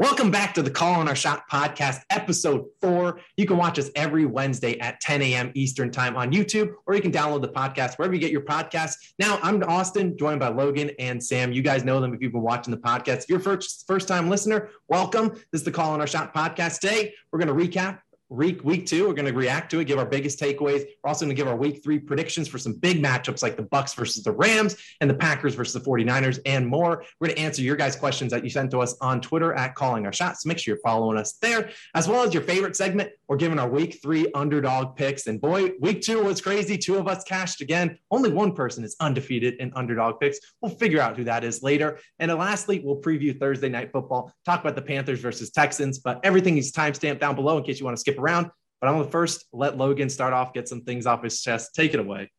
Welcome back to the Calling Our Shot podcast, episode four. You can watch us every Wednesday at 10 a.m. Eastern Time on YouTube, or you can download the podcast wherever you get your podcasts. Now, I'm Austin, joined by Logan and Sam. You guys know them if you've been watching the podcast. If you're first first time listener, welcome. This is the Calling Our Shot podcast. Today, we're going to recap week week two we're going to react to it give our biggest takeaways. We're also going to give our week three predictions for some big matchups like the bucs versus the rams and the packers versus the 49ers and more. We're going to answer your guys questions that you sent to us on twitter at calling our shots. Make sure you're following us there as well as your favorite segment. We're giving our week three underdog picks. And boy week two was crazy. Two of us cashed again. Only one person is undefeated in underdog picks. We'll figure out who that is later. And lastly we'll preview thursday night football talk about the panthers versus texans but everything is timestamped down below in case you want to skip around. But I'm going to first let Logan start off, get some things off his chest. Take it away.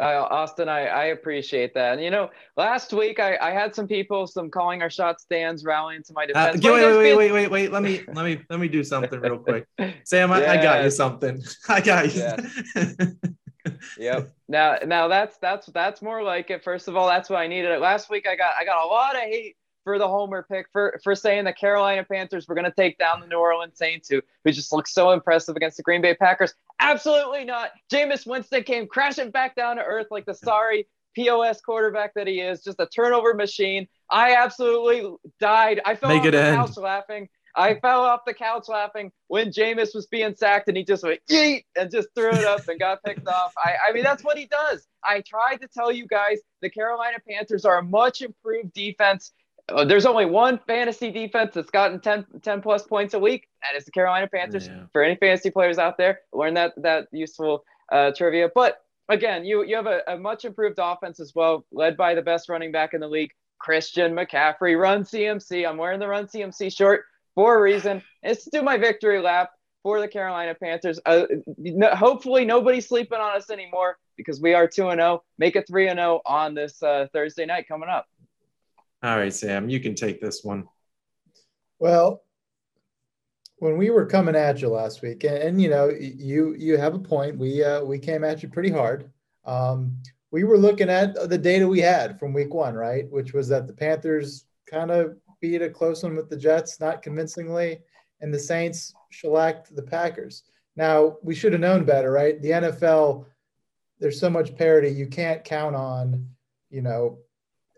Uh, Austin, I, I appreciate that. And, you know, last week I, I had some people, some calling our shot stands rallying to my uh, defense. Uh, wait, wait, wait, wait, wait, wait. Let me, let me, let me do something real quick. Sam, I, I got you something. I got you. Yeah. yep. Now, now that's that's that's more like it. First of all, that's what I needed. Last week I got I got a lot of hate for the homer pick for for saying the Carolina Panthers were going to take down the New Orleans Saints, who who just looked so impressive against the Green Bay Packers. Absolutely not. Jameis Winston came crashing back down to earth like the sorry POS quarterback that he is, just a turnover machine. I absolutely died. I fell Make off the end. couch laughing. I fell off the couch laughing when Jameis was being sacked and he just went yeet and just threw it up and got picked off. I, I mean, that's what he does. I tried to tell you guys the Carolina Panthers are a much improved defense uh, there's only one fantasy defense that's gotten 10, 10 plus points a week. and it's the Carolina Panthers. Yeah. For any fantasy players out there, learn that that useful uh, trivia. But again, you you have a, a, much improved offense as well, led by the best running back in the league, Christian McCaffrey. Run CMC. I'm wearing the Run CMC short for a reason. It's to do my victory lap for the Carolina Panthers. Uh, no, hopefully, nobody's sleeping on us anymore because we are two and zero. Oh. Make it three and zero oh on this uh, Thursday night coming up. All right, Sam, you can take this one. Well, when we were coming at you last week, and, and you know, you you have a point. We uh, we came at you pretty hard. Um, we were looking at the data we had from week one, right? Which was that the Panthers kind of beat a close one with the Jets, not convincingly, and the Saints shellacked the Packers. Now we should have known better, right? The NFL, there's so much parity, you can't count on, you know,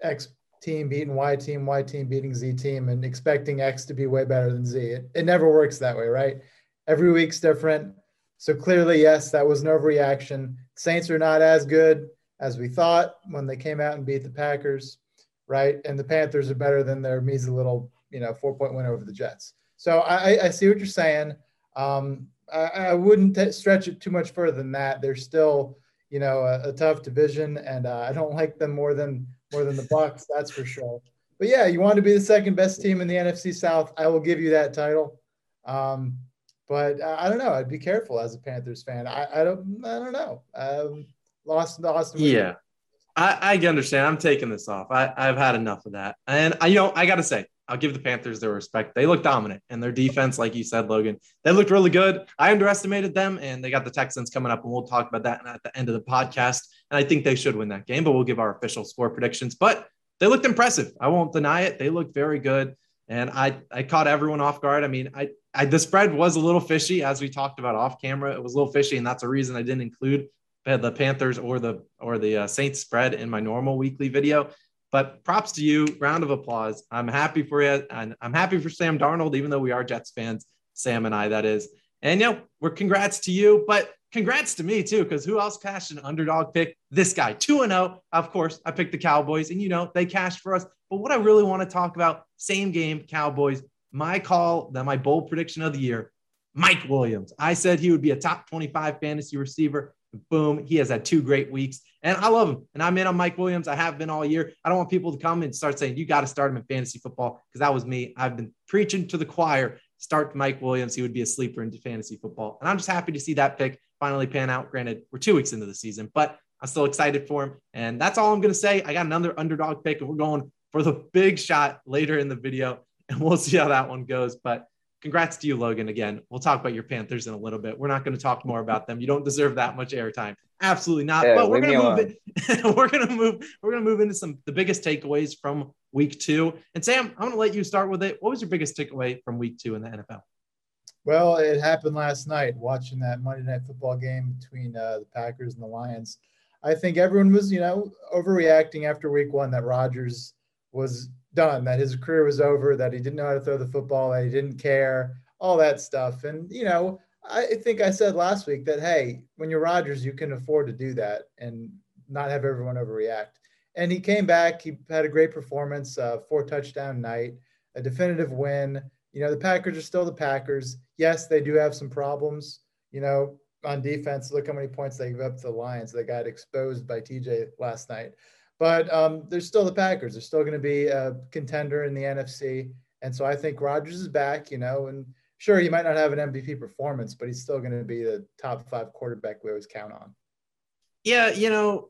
X team beating Y team, Y team beating Z team, and expecting X to be way better than Z. It, it never works that way, right? Every week's different. So clearly, yes, that was an overreaction. Saints are not as good as we thought when they came out and beat the Packers, right? And the Panthers are better than their measly little, you know, four point win over the Jets. So I, I see what you're saying. Um, I, I, wouldn't t- stretch it too much further than that. They're still, you know, a, a tough division, and uh, I don't like them more than more than the Bucs, that's for sure. But yeah, you want to be the second best team in the NFC South. I will give you that title. Um, but uh, I don't know. I'd be careful as a Panthers fan. I, I don't. I don't know. Um, lost, lost. Yeah, I, I understand. I'm taking this off. I, I've had enough of that. And I, you know, I got to say, I'll give the Panthers their respect. They look dominant, and their defense, like you said, Logan, they looked really good. I underestimated them, and they got the Texans coming up, and we'll talk about that at the end of the podcast. And I think they should win that game, but we'll give our official score predictions. But they looked impressive. I won't deny it. They looked very good, and I I caught everyone off guard. I mean, I, I the spread was a little fishy as we talked about off camera. It was a little fishy, and that's a reason I didn't include the Panthers or the or the uh, Saints spread in my normal weekly video. But props to you. Round of applause. I'm happy for you. And I'm happy for Sam Darnold, even though we are Jets fans, Sam and I, that is. And, you know, we're congrats to you, but congrats to me too, because who else cashed an underdog pick? This guy, 2 and 0. Of course, I picked the Cowboys, and, you know, they cashed for us. But what I really want to talk about, same game, Cowboys, my call, that my bold prediction of the year, Mike Williams. I said he would be a top 25 fantasy receiver. Boom. He has had two great weeks. And I love him. And I'm in on Mike Williams. I have been all year. I don't want people to come and start saying, you got to start him in fantasy football because that was me. I've been preaching to the choir. Start Mike Williams. He would be a sleeper into fantasy football. And I'm just happy to see that pick finally pan out. Granted, we're two weeks into the season, but I'm still excited for him. And that's all I'm going to say. I got another underdog pick, and we're going for the big shot later in the video. And we'll see how that one goes. But congrats to you, Logan. Again, we'll talk about your Panthers in a little bit. We're not going to talk more about them. You don't deserve that much airtime. Absolutely not. Yeah, but we're going to move it. we're going to move. We're going to move into some the biggest takeaways from Week Two. And Sam, I'm going to let you start with it. What was your biggest takeaway from Week Two in the NFL? Well, it happened last night watching that Monday Night Football game between uh, the Packers and the Lions. I think everyone was, you know, overreacting after Week One that Rodgers was done, that his career was over, that he didn't know how to throw the football, that he didn't care, all that stuff. And, you know, I think I said last week that, hey, when you're Rodgers, you can afford to do that and not have everyone overreact. And he came back. He had a great performance, uh, four touchdown night, a definitive win. You know, the Packers are still the Packers. Yes, they do have some problems, you know, on defense. Look how many points they give up to the Lions. They got exposed by TJ last night. But um, they're still the Packers. They're still going to be a contender in the NFC. And so I think Rodgers is back, you know, and sure, he might not have an MVP performance, but he's still going to be the top five quarterback we always count on. Yeah, you know,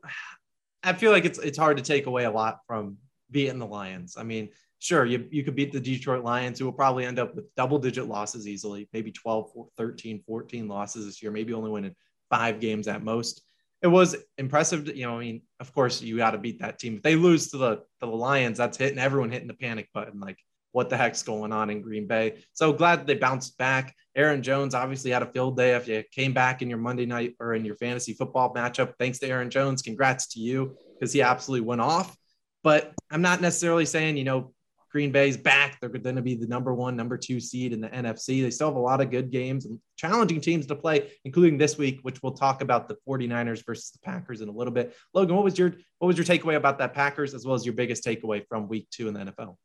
I feel like it's it's hard to take away a lot from beating the Lions. I mean, sure, you, you could beat the Detroit Lions, who will probably end up with double digit losses easily, maybe 12, 13, 14 losses this year, maybe only winning five games at most it was impressive. To, you know, I mean, of course, you got to beat that team. If they lose to the to the Lions, that's hitting everyone hitting the panic button. Like, what the heck's going on in Green Bay? So glad they bounced back. Aaron Jones obviously had a field day. If you came back in your Monday night or in your fantasy football matchup, thanks to Aaron Jones. Congrats to you because he absolutely went off. But I'm not necessarily saying, you know, Green Bay's back. They're going to be the number one, number two seed in the NFC. They still have a lot of good games and challenging teams to play, including this week, which we'll talk about the 49ers versus the Packers in a little bit. Logan, what was your what was your takeaway about that Packers as well as your biggest takeaway from week two in the NFL?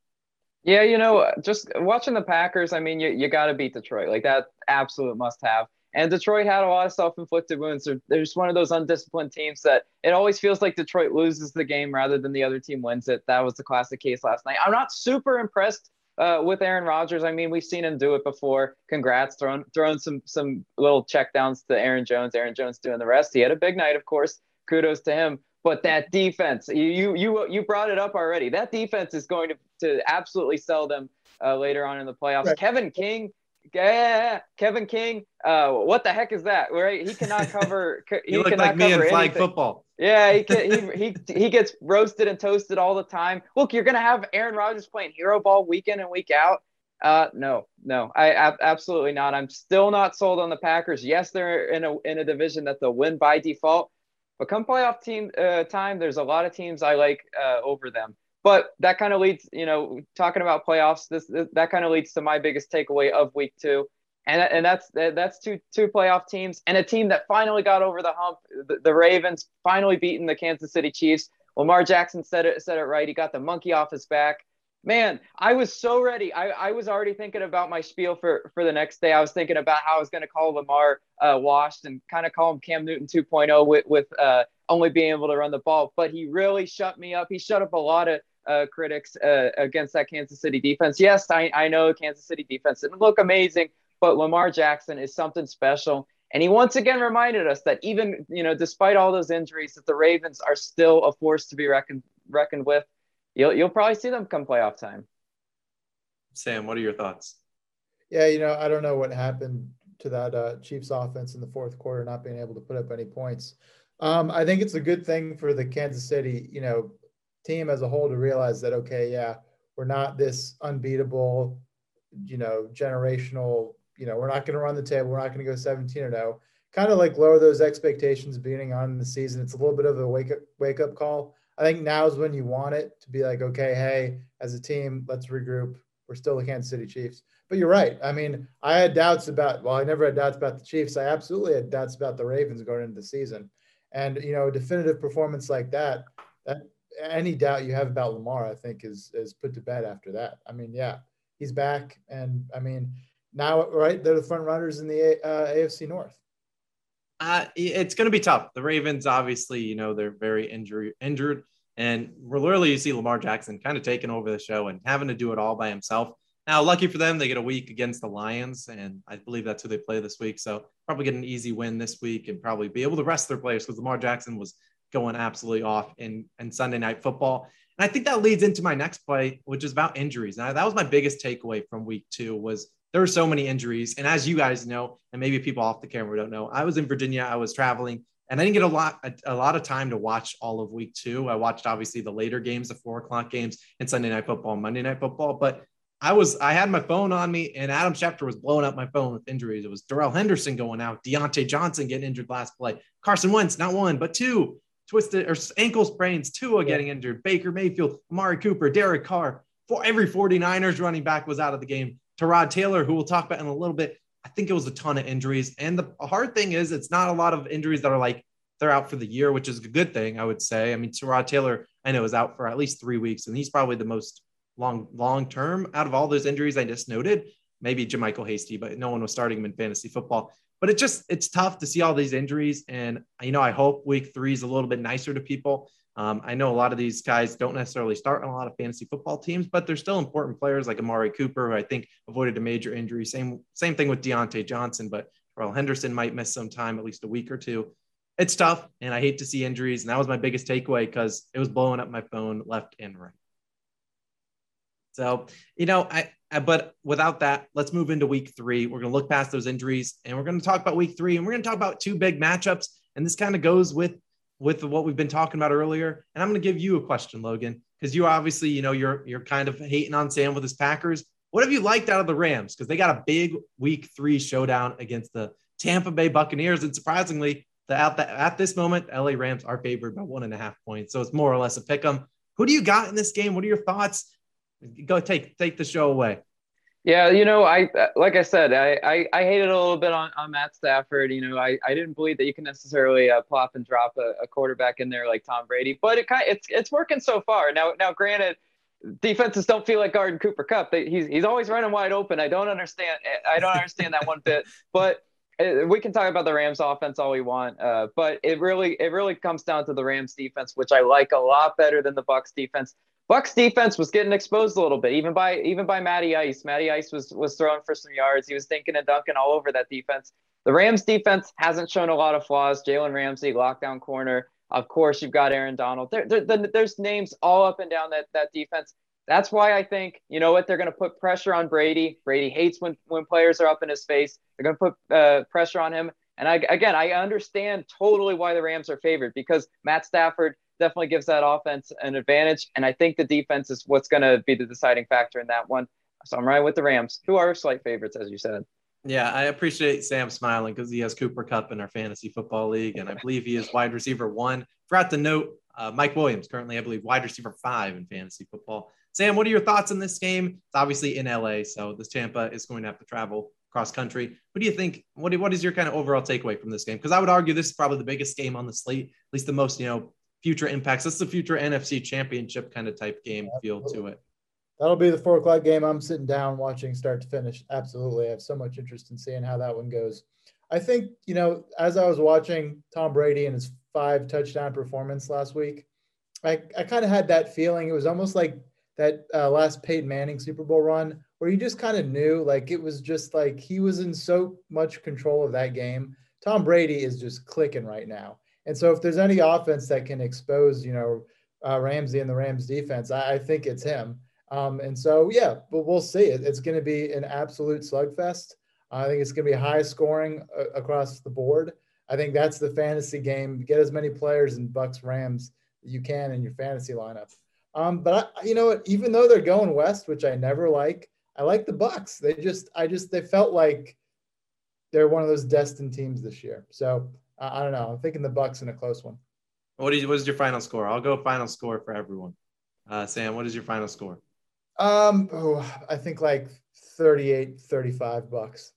Yeah, you know, just watching the Packers, I mean, you, you got to beat Detroit. Like that absolute must have. And Detroit had a lot of self-inflicted wounds. They're, they're just one of those undisciplined teams that it always feels like Detroit loses the game rather than the other team wins it. That was the classic case last night. I'm not super impressed uh, with Aaron Rodgers. I mean, we've seen him do it before. Congrats, throwing throwing some some little checkdowns to Aaron Jones. Aaron Jones doing the rest. He had a big night, of course. Kudos to him. But that defense, you you you, brought it up already. That defense is going to to absolutely sell them uh, later on in the playoffs. Right. Kevin King yeah, Kevin King. Uh, what the heck is that? Right? He cannot cover. He, he looked like me in flag anything. football. Yeah, he, can, he he he gets roasted and toasted all the time. Look, you're gonna have Aaron Rodgers playing hero ball week in and week out. Uh, no, no, I, I absolutely not. I'm still not sold on the Packers. Yes, they're in a in a division that they'll win by default, but come playoff team uh, time, there's a lot of teams I like uh, over them. But that kind of leads, you know, talking about playoffs. This, this that kind of leads to my biggest takeaway of week two, and and that's that's two two playoff teams and a team that finally got over the hump. The, the Ravens finally beating the Kansas City Chiefs. Lamar Jackson said it said it right. He got the monkey off his back. Man, I was so ready. I, I was already thinking about my spiel for, for the next day. I was thinking about how I was going to call Lamar uh, washed and kind of call him Cam Newton 2.0 with, with uh, only being able to run the ball. But he really shut me up. He shut up a lot of uh, critics uh, against that Kansas City defense. Yes, I, I know Kansas City defense didn't look amazing, but Lamar Jackson is something special. And he once again reminded us that even, you know, despite all those injuries, that the Ravens are still a force to be reckoned reckoned with. You'll you'll probably see them come playoff time. Sam, what are your thoughts? Yeah, you know, I don't know what happened to that uh, Chiefs offense in the fourth quarter, not being able to put up any points. Um, I think it's a good thing for the Kansas City, you know, team as a whole to realize that okay, yeah, we're not this unbeatable, you know, generational. You know, we're not going to run the table. We're not going to go 17 or oh. no. Kind of like lower those expectations beginning on the season. It's a little bit of a wake up wake up call. I think now is when you want it to be like, okay, hey, as a team, let's regroup. We're still the Kansas City Chiefs. But you're right. I mean, I had doubts about, well, I never had doubts about the Chiefs. I absolutely had doubts about the Ravens going into the season. And, you know, a definitive performance like that, that any doubt you have about Lamar, I think, is is put to bed after that. I mean, yeah, he's back, and I mean, now right, they're the front runners in the uh, AFC North. Uh, it's going to be tough. The Ravens, obviously, you know, they're very injury injured, and we're literally you see Lamar Jackson kind of taking over the show and having to do it all by himself. Now, lucky for them, they get a week against the Lions, and I believe that's who they play this week. So probably get an easy win this week and probably be able to rest their players because Lamar Jackson was going absolutely off in, in Sunday night football. And I think that leads into my next play, which is about injuries. And I, that was my biggest takeaway from week two was there were so many injuries. And as you guys know, and maybe people off the camera don't know, I was in Virginia, I was traveling, and I didn't get a lot a, a, lot of time to watch all of week two. I watched obviously the later games, the four o'clock games, and Sunday night football, Monday night football. But I was I had my phone on me, and Adam Schefter was blowing up my phone with injuries. It was Darrell Henderson going out, Diontae Johnson getting injured last play, Carson Wentz not one but two twisted or ankle sprains, Tua getting injured, Baker Mayfield, Amari Cooper, Derek Carr. For every 49ers running back was out of the game. Tyrod Taylor, who we'll talk about in a little bit, I think it was a ton of injuries. And the hard thing is, it's not a lot of injuries that are like they're out for the year, which is a good thing, I would say. I mean, Tyrod Taylor, I know, is out for at least three weeks, and he's probably the most long long term out of all those injuries I just noted. Maybe JaMycal Hasty, but no one was starting him in fantasy football. But it just it's tough to see all these injuries, and you know I hope week three is a little bit nicer to people. Um, I know a lot of these guys don't necessarily start on a lot of fantasy football teams, but they're still important players like Amari Cooper, who I think avoided a major injury. Same same thing with Diontae Johnson, but Darrell Henderson might miss some time, at least a week or two. It's tough, and I hate to see injuries. And that was my biggest takeaway because it was blowing up my phone left and right. So, you know, I, Uh, but without that, let's move into week three. We're going to look past those injuries and we're going to talk about week three and we're going to talk about two big matchups. And this kind of goes with with what we've been talking about earlier. And I'm going to give you a question, Logan, because you obviously, you know, you're you're kind of hating on Sam with his Packers. What have you liked out of the Rams? Because they got a big week three showdown against the Tampa Bay Buccaneers. And surprisingly, the, at, the, at this moment, LA Rams are favored by one and a half points. So it's more or less a pick pick 'em. Who do you got in this game? What are your thoughts? Go take take the show away. Yeah, you know, I like I said, I, I, I hated a little bit on, on Matt Stafford. You know, I, I didn't believe that you can necessarily uh, plop and drop a, a, quarterback in there like Tom Brady, but it kind it's it's working so far. Now now, granted, defenses don't feel like guarding Cooper Kupp. They, he's he's always running wide open. I don't understand. I don't understand that one bit. But uh, we can talk about the Rams offense all we want, uh, but it really it really comes down to the Rams defense, which I like a lot better than the Bucs defense. Bucs defense was getting exposed a little bit, even by even by Matty Ice. Matty Ice was was throwing for some yards. He was thinking and dunking all over that defense. The Rams defense hasn't shown a lot of flaws. Jalen Ramsey, lockdown corner. Of course, you've got Aaron Donald. There, there, there's names all up and down that that defense. That's why I think you know what they're going to put pressure on Brady. Brady hates when when players are up in his face. They're going to put uh, pressure on him. And I, again, I understand totally why the Rams are favored because Matt Stafford definitely gives that offense an advantage. And I think the defense is what's going to be the deciding factor in that one. So I'm right with the Rams, who are slight favorites, as you said. Yeah, I appreciate Sam smiling because he has Cooper Kupp in our fantasy football league, and I believe he is wide receiver one. Forgot to note uh, Mike Williams, currently, I believe, wide receiver five in fantasy football. Sam, what are your thoughts on this game? It's obviously in LA, so this Tampa is going to have to travel cross country. What do you think? What, what is your kind of overall takeaway from this game? Because I would argue this is probably the biggest game on the slate, at least the most, you know, future impacts. That's the future NFC championship kind of type game feel to it. That'll be the four o'clock game. I'm sitting down watching start to finish. Absolutely. I have so much interest in seeing how that one goes. I think, you know, as I was watching Tom Brady and his five touchdown performance last week, I, I kind of had that feeling. It was almost like that uh, last Peyton Manning Super Bowl run where you just kind of knew, like, it was just like he was in so much control of that game. Tom Brady is just clicking right now. And so if there's any offense that can expose, you know, uh, Ramsey and the Rams defense, I, I think it's him. Um, and so, yeah, but we'll see. It, it's going to be an absolute slugfest. I think it's going to be high scoring uh, across the board. I think that's the fantasy game. Get as many players in Bucs Rams you can in your fantasy lineup. Um, but I, you know? Even though they're going west, which I never like, I like the Bucs. They just, I just, they felt like they're one of those destined teams this year. So I don't know. I'm thinking the Bucs in a close one. What is what is your final score? I'll go final score for everyone. Uh, Sam, what is your final score? Um, oh, I think like 38, 35 Bucs.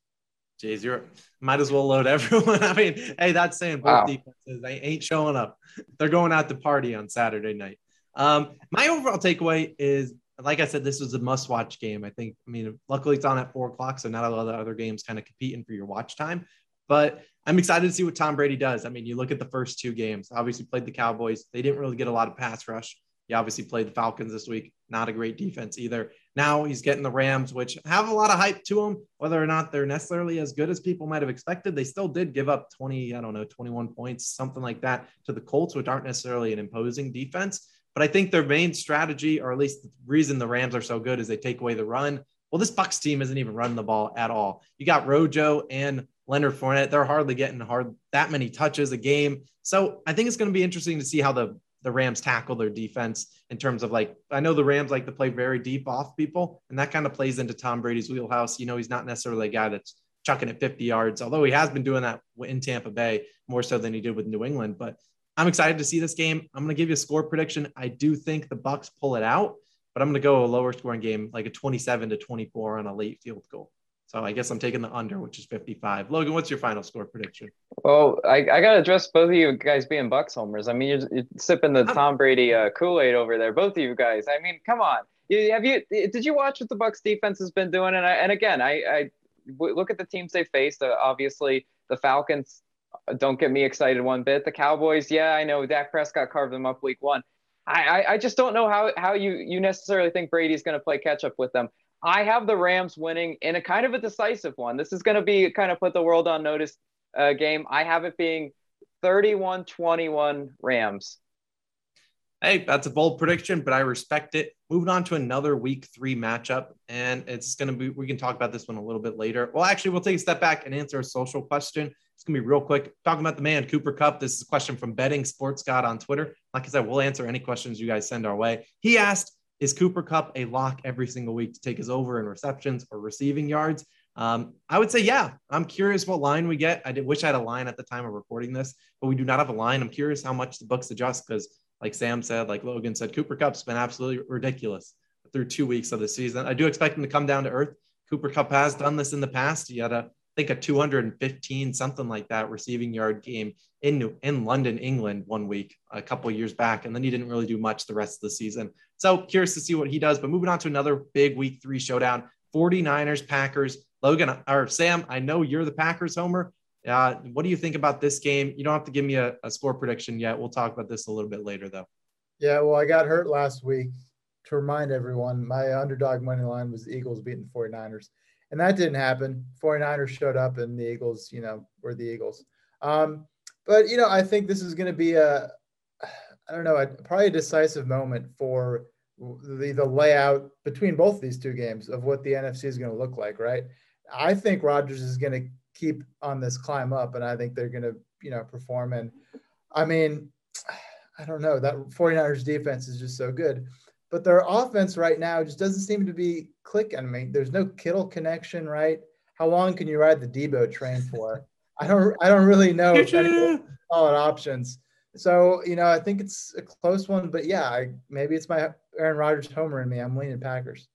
Jeez, you're might as well load everyone. I mean, hey, that's saying both wow. defenses they ain't showing up. They're going out to party on Saturday night. Um, my overall takeaway is, like I said, this was a must-watch game. I think. I mean, luckily it's on at four o'clock, so not a lot of other games kind of competing for your watch time. But I'm excited to see what Tom Brady does. I mean, you look at the first two games, obviously played the Cowboys. They didn't really get a lot of pass rush. He obviously played the Falcons this week. Not a great defense either. Now he's getting the Rams, which have a lot of hype to them. Whether or not they're necessarily as good as people might have expected, they still did give up 20, I don't know, 21 points, something like that to the Colts, which aren't necessarily an imposing defense. But I think their main strategy, or at least the reason the Rams are so good, is they take away the run. Well, this Bucs team isn't even running the ball at all. You got Rojo and Leonard Fournette. They're hardly getting hard that many touches a game. So I think it's going to be interesting to see how the the Rams tackle their defense in terms of like I know the Rams like to play very deep off people, and that kind of plays into Tom Brady's wheelhouse. You know, he's not necessarily a guy that's chucking it 50 yards, although he has been doing that in Tampa Bay more so than he did with New England. But I'm excited to see this game. I'm going to give you a score prediction. I do think the Bucs pull it out, but I'm going to go a lower scoring game, like a 27 to 24 on a late field goal. So I guess I'm taking the under, which is 55. Logan, what's your final score prediction? Well, I, I got to address both of you guys being Bucs homers. I mean, you're, you're sipping the Tom Brady uh, Kool Aid over there, both of you guys. I mean, come on. You, have you did you watch what the Bucs defense has been doing? And I, and again, I, I look at the teams they faced. Uh, obviously, the Falcons uh, don't get me excited one bit. The Cowboys, yeah, I know Dak Prescott carved them up week one. I, I, I just don't know how, how you, you necessarily think Brady's going to play catch up with them. I have the Rams winning in a kind of a decisive one. This is going to be kind of put the world on notice uh, game. I have it being 31 21 Rams. Hey, that's a bold prediction, but I respect it. Moving on to another week three matchup. And it's going to be, we can talk about this one a little bit later. Well, actually, we'll take a step back and answer a social question. It's going to be real quick. Talking about the man, Cooper Kupp. This is a question from Betting Sports God on Twitter. Like I said, we'll answer any questions you guys send our way. He asked, is Cooper Kupp a lock every single week to take his over in receptions or receiving yards? Um, I would say, yeah. I'm curious what line we get. I did wish I had a line at the time of recording this, but we do not have a line. I'm curious how much the books adjust because, like Sam said, like Logan said, Cooper Kupp's been absolutely ridiculous through two weeks of the season. I do expect him to come down to earth. Cooper Kupp has done this in the past. He had a think a 215 something like that receiving yard game in New, in London, England one week a couple years back, and then he didn't really do much the rest of the season. So curious to see what he does. But moving on to another big week three showdown: 49ers Packers. Logan or Sam, I know you're the Packers homer. Uh, what do you think about this game? You don't have to give me a, a score prediction yet. We'll talk about this a little bit later, though. Yeah, well, I got hurt last week. To remind everyone, my underdog money line was the Eagles beating the 49ers and that didn't happen. 49ers showed up and the Eagles, you know, were the Eagles. Um, but, you know, I think this is going to be a, I don't know, a, probably a decisive moment for the, the layout between both these two games of what the NFC is going to look like, right? I think Rodgers is going to keep on this climb up and I think they're going to, you know, perform. And I mean, I don't know, that 49ers defense is just so good but their offense right now just doesn't seem to be clicking. I mean, there's no Kittle connection, right? How long can you ride the Debo train for? I don't, I don't really know solid options. So you know, I think it's a close one, but yeah, I, maybe it's my Aaron Rodgers homer in me. I'm leaning Packers.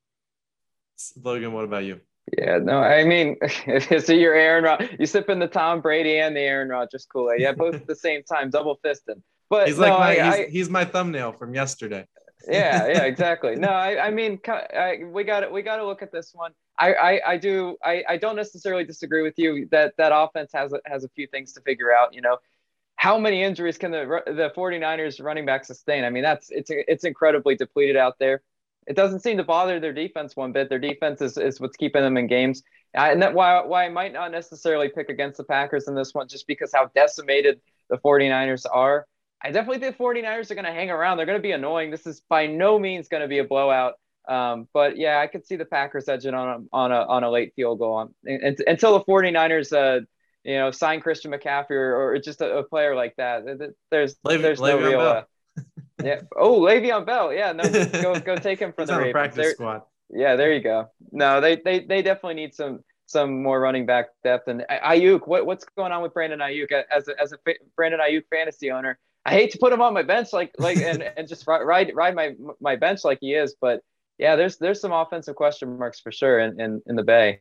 Logan, what about you? Yeah, no, I mean, so you're Aaron Rod, you sip in the Tom Brady and the Aaron Rodgers Kool Aid, yeah, both at the same time, double fisted. But he's like my, I, he's, he's, my thumbnail from yesterday yeah, yeah, exactly. No, I, I mean, I, we got it. We got to look at this one. I, I, I do. I, I don't necessarily disagree with you that that offense has a, has a few things to figure out. You know, how many injuries can the the 49ers running back sustain? I mean, that's it's it's incredibly depleted out there. It doesn't seem to bother their defense one bit. Their defense is, is what's keeping them in games. and that why why I might not necessarily pick against the Packers in this one, just because how decimated the 49ers are. I definitely think 49ers are going to hang around. They're going to be annoying. This is by no means going to be a blowout. Um, but yeah, I could see the Packers edging on a, on a, on a late field goal on, until the 49ers, uh, you know, sign Christian McCaffrey or, or just a, a, player like that. There's, there's no real, uh, yeah. Oh, Le'Veon Bell. Yeah. No, go, go take him from the Ravens. practice squad. Yeah. There you go. No, they, they, they definitely need some, some more running back depth and Aiyuk. What, what's going on with Brandon Aiyuk as a, as a Brandon Aiyuk fantasy owner? I hate to put him on my bench like like and, and just ride ride my my bench like he is, but yeah, there's there's some offensive question marks for sure in in, in the Bay.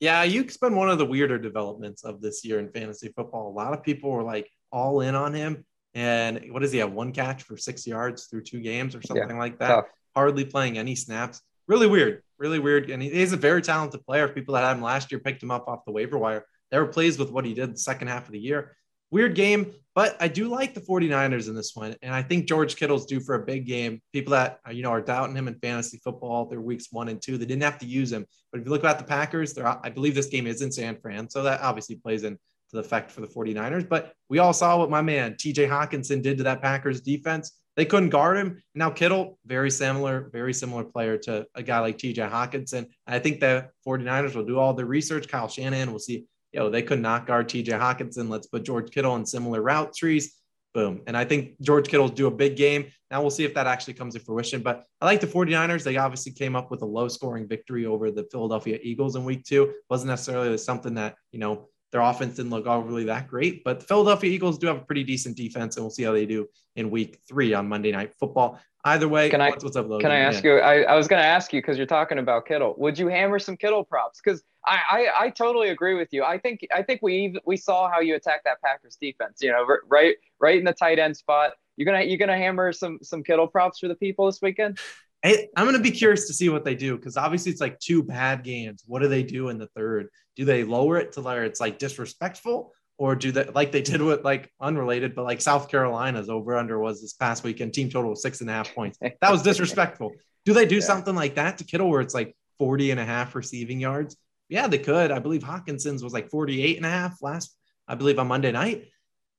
Yeah, you've been one of the weirder developments of this year in fantasy football. A lot of people were like all in on him. And what does he have? One catch for six yards through two games or something yeah, like that. Tough. Hardly playing any snaps. Really weird. Really weird. And he's a very talented player. People that had him last year picked him up off the waiver wire. They were pleased with what he did the second half of the year. Weird game, but I do like the 49ers in this one. And I think George Kittle's due for a big game. People that, uh, you know, are doubting him in fantasy football, they're weeks one and two. They didn't have to use him. But if you look at the Packers, they're, I believe this game is in San Fran. So that obviously plays into the effect for the 49ers. But we all saw what my man, TJ Hockenson did to that Packers defense. they couldn't guard him. Now Kittle, very similar, very similar player to a guy like TJ Hockenson. I think the 49ers will do all the research. Kyle Shanahan will see, yo, they could not guard TJ Hockenson. Let's put George Kittle in similar route trees. Boom. And I think George Kittle's do a big game. Now we'll see if that actually comes to fruition. But I like the 49ers. They obviously came up with a low scoring victory over the Philadelphia Eagles in week two. Wasn't necessarily something that, you know, their offense didn't look overly that great, but the Philadelphia Eagles do have a pretty decent defense, and we'll see how they do in week three on Monday Night Football. Either way, can I, what's, up, Logan? Can I ask yeah. you? I, I was going to ask you because you're talking about Kittle. Would you hammer some Kittle props? Because I, I, I totally agree with you. I think I think we we saw how you attack that Packers defense. You know, right right in the tight end spot. You're gonna you're gonna hammer some some Kittle props for the people this weekend. I, going to be curious to see what they do because obviously it's like two bad games. What do they do in the third? Do they lower it to where it's like disrespectful, or do they like they did with like unrelated, but like South Carolina's over under was this past weekend team total of six and a half points. That was disrespectful. do they do yeah. something like that to Kittle where it's like 40 and a half receiving yards? Yeah, they could. I believe Hockenson's was like 48 and a half last, I believe on Monday night.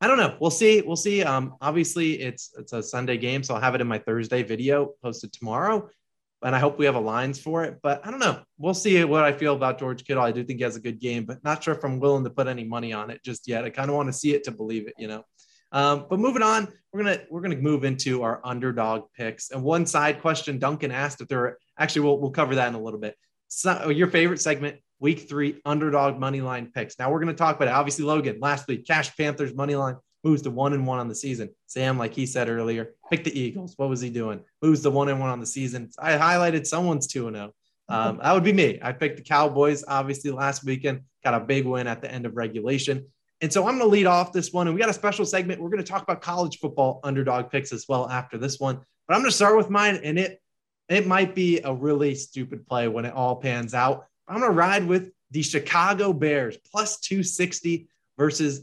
I don't know. We'll see. We'll see. Um, obviously it's it's a Sunday game, so I'll have it in my Thursday video posted tomorrow. And I hope we have a lines for it. But I don't know. We'll see what I feel about George Kittle. I do think he has a good game, but not sure if I'm willing to put any money on it just yet. I kind of want to see it to believe it, you know. Um, but moving on, we're gonna we're gonna move into our underdog picks. And one side question, Duncan asked if there are actually we'll we'll cover that in a little bit. So your favorite segment, week three underdog money line picks. Now we're to talk about it. Obviously, Logan last week, Cash Panthers money line moves to one and one on the season. Sam, like he said earlier, pick the Eagles. What was he doing? Moves to one and one on the season. I highlighted someone's two and zero. Oh. Um, that would be me. I picked the Cowboys. Obviously, last weekend got a big win at the end of regulation. And so I'm going to lead off this one. And we got a special segment. We're going to talk about college football underdog picks as well after this one. But I'm going to start with mine, and it it might be a really stupid play when it all pans out. I'm going to ride with the Chicago Bears plus 260 versus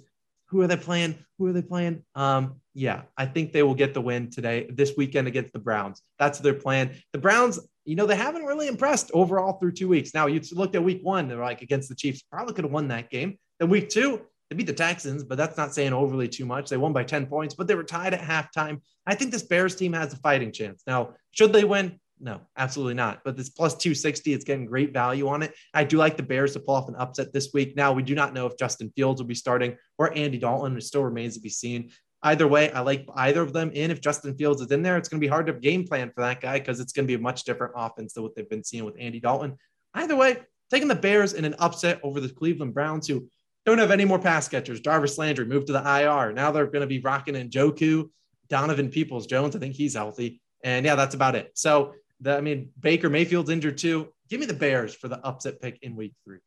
who are they playing? Who are they playing? Um, yeah, I think they will get the win today, this weekend against the Browns. That's their plan. The Browns, you know, they haven't really impressed overall through two weeks. Now, you looked at week one, they're like against the Chiefs, probably could have won that game. Then week two, they beat the Texans, but that's not saying overly too much. They won by 10 points, but they were tied at halftime. I think this Bears team has a fighting chance. Now, should they win? No, absolutely not. But this plus 260, it's getting great value on it. I do like the Bears to pull off an upset this week. Now, we do not know if Justin Fields will be starting or Andy Dalton. It still remains to be seen. Either way, I like either of them in. If Justin Fields is in there, it's going to be hard to game plan for that guy because it's going to be a much different offense than what they've been seeing with Andy Dalton. Either way, taking the Bears in an upset over the Cleveland Browns, who don't have any more pass catchers. Jarvis Landry moved to the IR. Now they're going to be rocking Njoku, Donovan Peoples Jones. I think he's healthy. And yeah, that's about it. So the, I mean, Baker Mayfield's injured too. Give me the Bears for the upset pick in week three.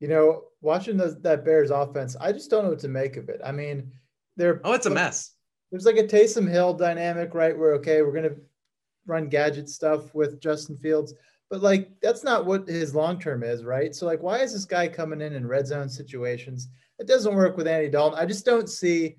You know, watching the, that Bears offense, I just don't know what to make of it. I mean, they're oh, it's a mess. There's like a Taysom Hill dynamic, right? Where okay, we're gonna run gadget stuff with Justin Fields, but like that's not what his long term is, right? So like, why is this guy coming in in red zone situations? It doesn't work with Andy Dalton. I just don't see.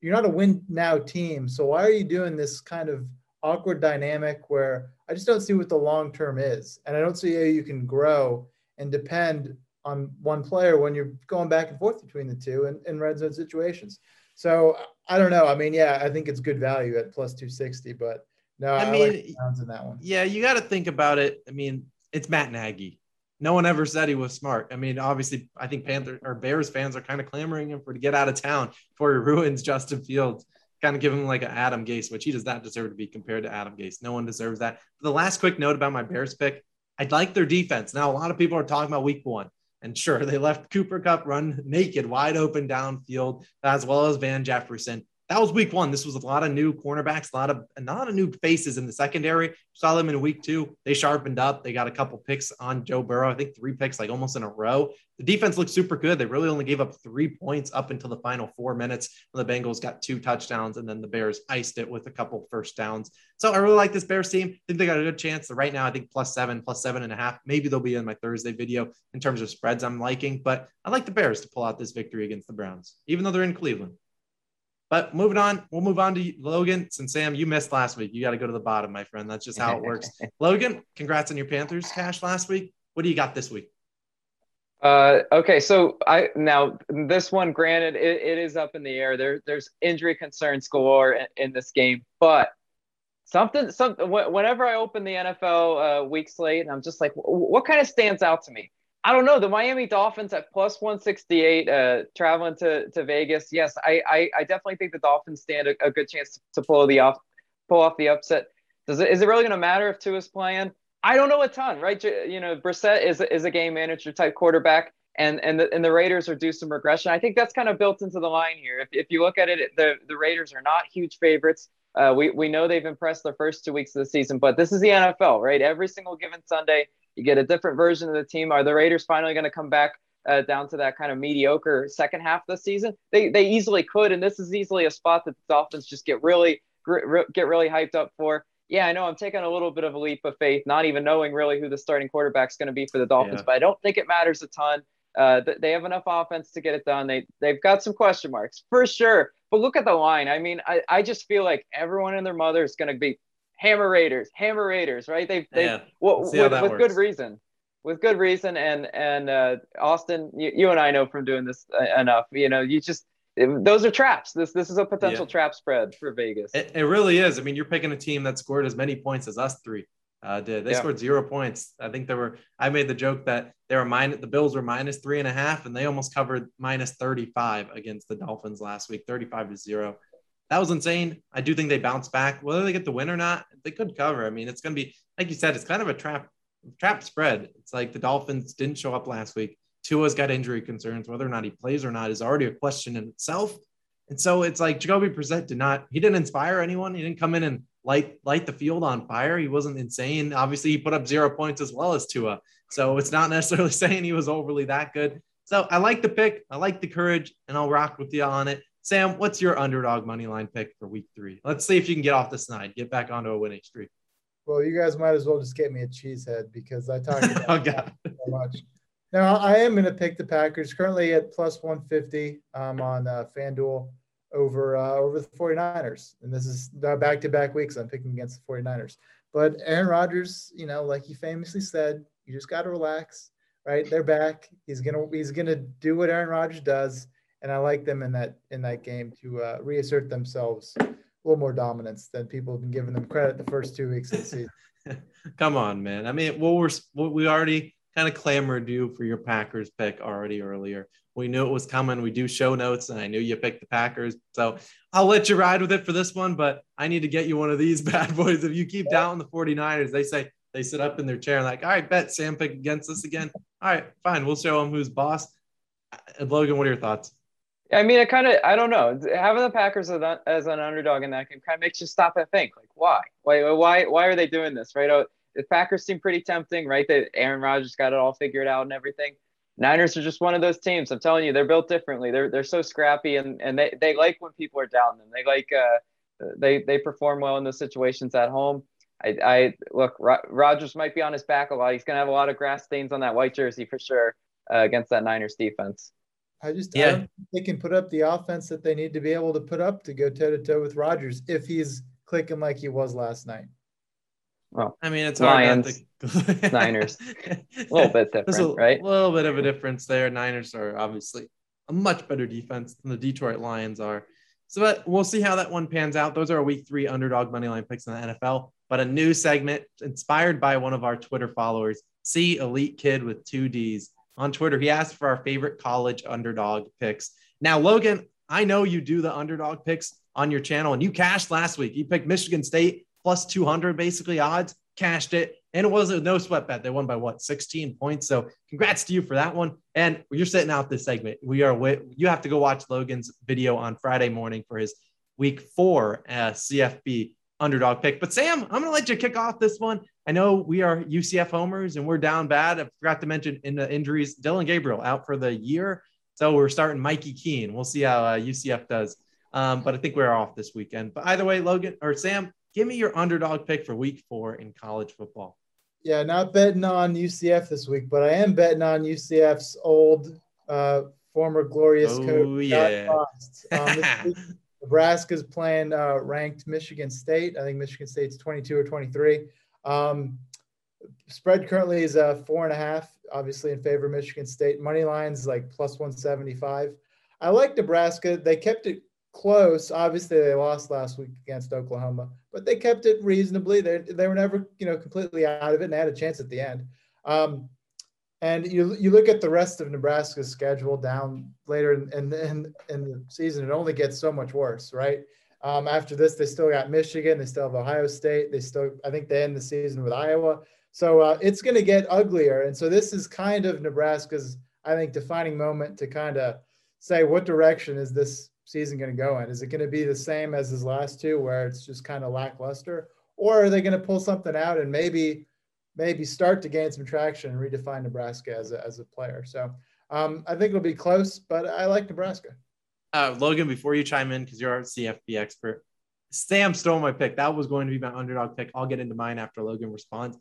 You're not a win now team, so why are you doing this kind of awkward dynamic where I just don't see what the long term is. And I don't see how you can grow and depend on one player when you're going back and forth between the two in, in red zone situations. So I don't know. I mean, yeah, I think it's good value at plus 260, but no, I, I mean, like in that one. Yeah, you got to think about it. I mean, it's Matt Nagy. No one ever said he was smart. I mean, obviously, I think Panther or Bears fans are kind of clamoring him for to get out of town before he ruins Justin Fields kind of give him like an Adam Gase, which he does not deserve to be compared to Adam Gase. No one deserves that. the last quick note about my Bears pick, I'd like their defense. Now, a lot of people are talking about week one. And sure, they left Cooper Kupp run naked, wide open downfield, as well as Van Jefferson that was week one. This was a lot of new cornerbacks, a lot of a lot of new faces in the secondary. Saw them in week two. They sharpened up. They got a couple picks on Joe Burrow. I think three picks, like almost in a row. The defense looked super good. They really only gave up three points up until the final four minutes when the Bengals got two touchdowns, and then the Bears iced it with a couple first downs. So I really like this Bears team. I think they got a good chance. Right now, I think plus seven, plus seven and a half. Maybe they'll be in my Thursday video in terms of spreads I'm liking, but I like the Bears to pull out this victory against the Browns, even though they're in Cleveland. But moving on, we'll move on to Logan. Since Sam, you missed last week, you got to go to the bottom, my friend. That's just how it works. Logan, congrats on your Panthers cash last week. What do you got this week? Uh, okay, so I now this one, granted, it, it is up in the air. There, there's injury concerns galore in, in this game, but something, something. Whenever I open the NFL uh, week slate, and I'm just like, what kind of stands out to me? I don't know. The Miami Dolphins at plus 168, uh, traveling to, to Vegas. Yes, I, I, I definitely think the Dolphins stand a, a good chance to, pull the off, pull off the upset. Does it, is it really going to matter if Tua is playing? I don't know a ton, right? You know, Brissett is is a game manager type quarterback, and and the and the Raiders are due some regression. I think that's kind of built into the line here. If, if you look at it, the the Raiders are not huge favorites. Uh, we we know they've impressed the first two weeks of the season, but this is the NFL, right? Every single given Sunday, you get a different version of the team. Are the Raiders finally going to come back uh, down to that kind of mediocre second half of the season? They they easily could, and this is easily a spot that the Dolphins just get really get really hyped up for yeah, I know I'm taking a little bit of a leap of faith, not even knowing really who the starting quarterback is going to be for the Dolphins, yeah. but I don't think it matters a ton. Uh, they have enough offense to get it done. They they've got some question marks for sure, but look at the line. I mean, I, I just feel like everyone and their mother is going to be hammer Raiders, hammer Raiders, right? They've they yeah. well, with, with good reason, with good reason. And and uh, Austin, you, you and I know from doing this uh, enough. You know, you just those are traps. This this is a potential yeah. trap spread for Vegas. It, it, really is. I mean, you're picking a team that scored as many points as us three uh, did. They yeah. scored zero points. I think there were. I made the joke that they were minus. The Bills were minus three and a half, and they almost covered minus 35 against the Dolphins last week, 35 to zero. That was insane. I do think they bounce back. Whether they get the win or not, they could cover. I mean, it's going to be like you said. It's kind of a trap trap spread. It's like the Dolphins didn't show up last week. Tua's got injury concerns. Whether or not he plays or not is already a question in itself. And so it's like Jacoby Brissett did not, he didn't inspire anyone. He didn't come in and light light the field on fire. He wasn't insane. Obviously, he put up zero points as well as Tua. So it's not necessarily saying he was overly that good. So I like the pick. I like the courage, and I'll rock with you on it. Sam, what's your underdog money line pick for week three? Let's see if you can get off the snide, get back onto a winning streak. Well, you guys might as well just get me a cheesehead because I talked about oh, God. so much. Now I am going to pick the Packers currently at plus 150 um, on uh, FanDuel over uh, over the 49ers. And this is back to back weeks I'm picking against the 49ers. But Aaron Rodgers, you know, like he famously said, you just got to relax, right? They're back. He's gonna he's gonna do what Aaron Rodgers does, and I like them in that in that game to uh, reassert themselves a little more dominance than people have been giving them credit the first two weeks of the season. Come on, man. I mean, well, we're we already kind of clamored you for your Packers pick already earlier. We knew it was coming. We do show notes, and I knew you picked the Packers. So I'll let you ride with it for this one, but I need to get you one of these bad boys. If you keep down the 49ers, they say they sit up in their chair and like, all right, bet Sam pick against us again. All right, fine. We'll show them who's boss. Uh, Logan, what are your thoughts? I mean, it kind of, I don't know. Having the Packers as an underdog in that game kind of makes you stop and think, like, why? Why, why, why are they doing this, right? Oh, the Packers seem pretty tempting, right? That Aaron Rodgers got it all figured out and everything. Niners are just one of those teams. I'm telling you, they're built differently. They're they're so scrappy and and they, they like when people are down them. They like uh they they perform well in those situations at home. I, I look Rodgers might be on his back a lot. He's gonna have a lot of grass stains on that white jersey for sure uh, against that Niners defense. I just yeah. I don't think they can put up the offense that they need to be able to put up to go toe to toe with Rodgers if he's clicking like he was last night. Well, I mean, it's Lions, to... Niners, a little bit different, a right? A little bit of a difference there. Niners are obviously a much better defense than the Detroit Lions are. So but we'll see how that one pans out. Those are our week three underdog money line picks in the NFL. But a new segment inspired by one of our Twitter followers, C Elite Kid with two D's on Twitter. He asked for our favorite college underdog picks. Now, Logan, I know you do the underdog picks on your channel, and you cashed last week. You picked Michigan State plus 200 basically odds, cashed it. And it was a no sweat bet. They won by what, 16 points. So congrats to you for that one. And you're sitting out this segment. We are, with, you have to go watch Logan's video on Friday morning for his week four uh, CFB underdog pick. But Sam, I'm going to let you kick off this one. I know we are UCF homers and we're down bad. I forgot to mention in the injuries, Dillon Gabriel out for the year. So we're starting Mikey Keene. We'll see how uh, UCF does. Um, but I think we're off this weekend. But either way, Logan or Sam, Give me your underdog pick for week four in college football. Yeah, not betting on UCF this week, but I am betting on UCF's old uh, former glorious oh, coach. Yeah. Um, Nebraska's playing uh, ranked Michigan State. I think Michigan State's 22 or 23. Um, Spread currently is a four and a half, obviously in favor of Michigan State. Money lines like plus 175. I like Nebraska. They kept it close. Obviously, they lost last week against Oklahoma, but they kept it reasonably. They they were never you know completely out of it and had a chance at the end. Um, and you you look at the rest of Nebraska's schedule down later in in, in, in the season, it only gets so much worse, right? Um, after this, they still got Michigan, they still have Ohio State, they still I think they end the season with Iowa. So uh, it's going to get uglier, and so this is kind of Nebraska's I think defining moment to kind of say what direction is this season going to go in? Is it going to be the same as his last two, where it's just kind of lackluster, or are they going to pull something out and maybe maybe start to gain some traction and redefine Nebraska as a, as a player? So um, I think it'll be close, but I like Nebraska. Uh, Logan, before you chime in, because you're our CFP expert, Sam stole my pick. That was going to be my underdog pick. I'll get into mine after Logan responds.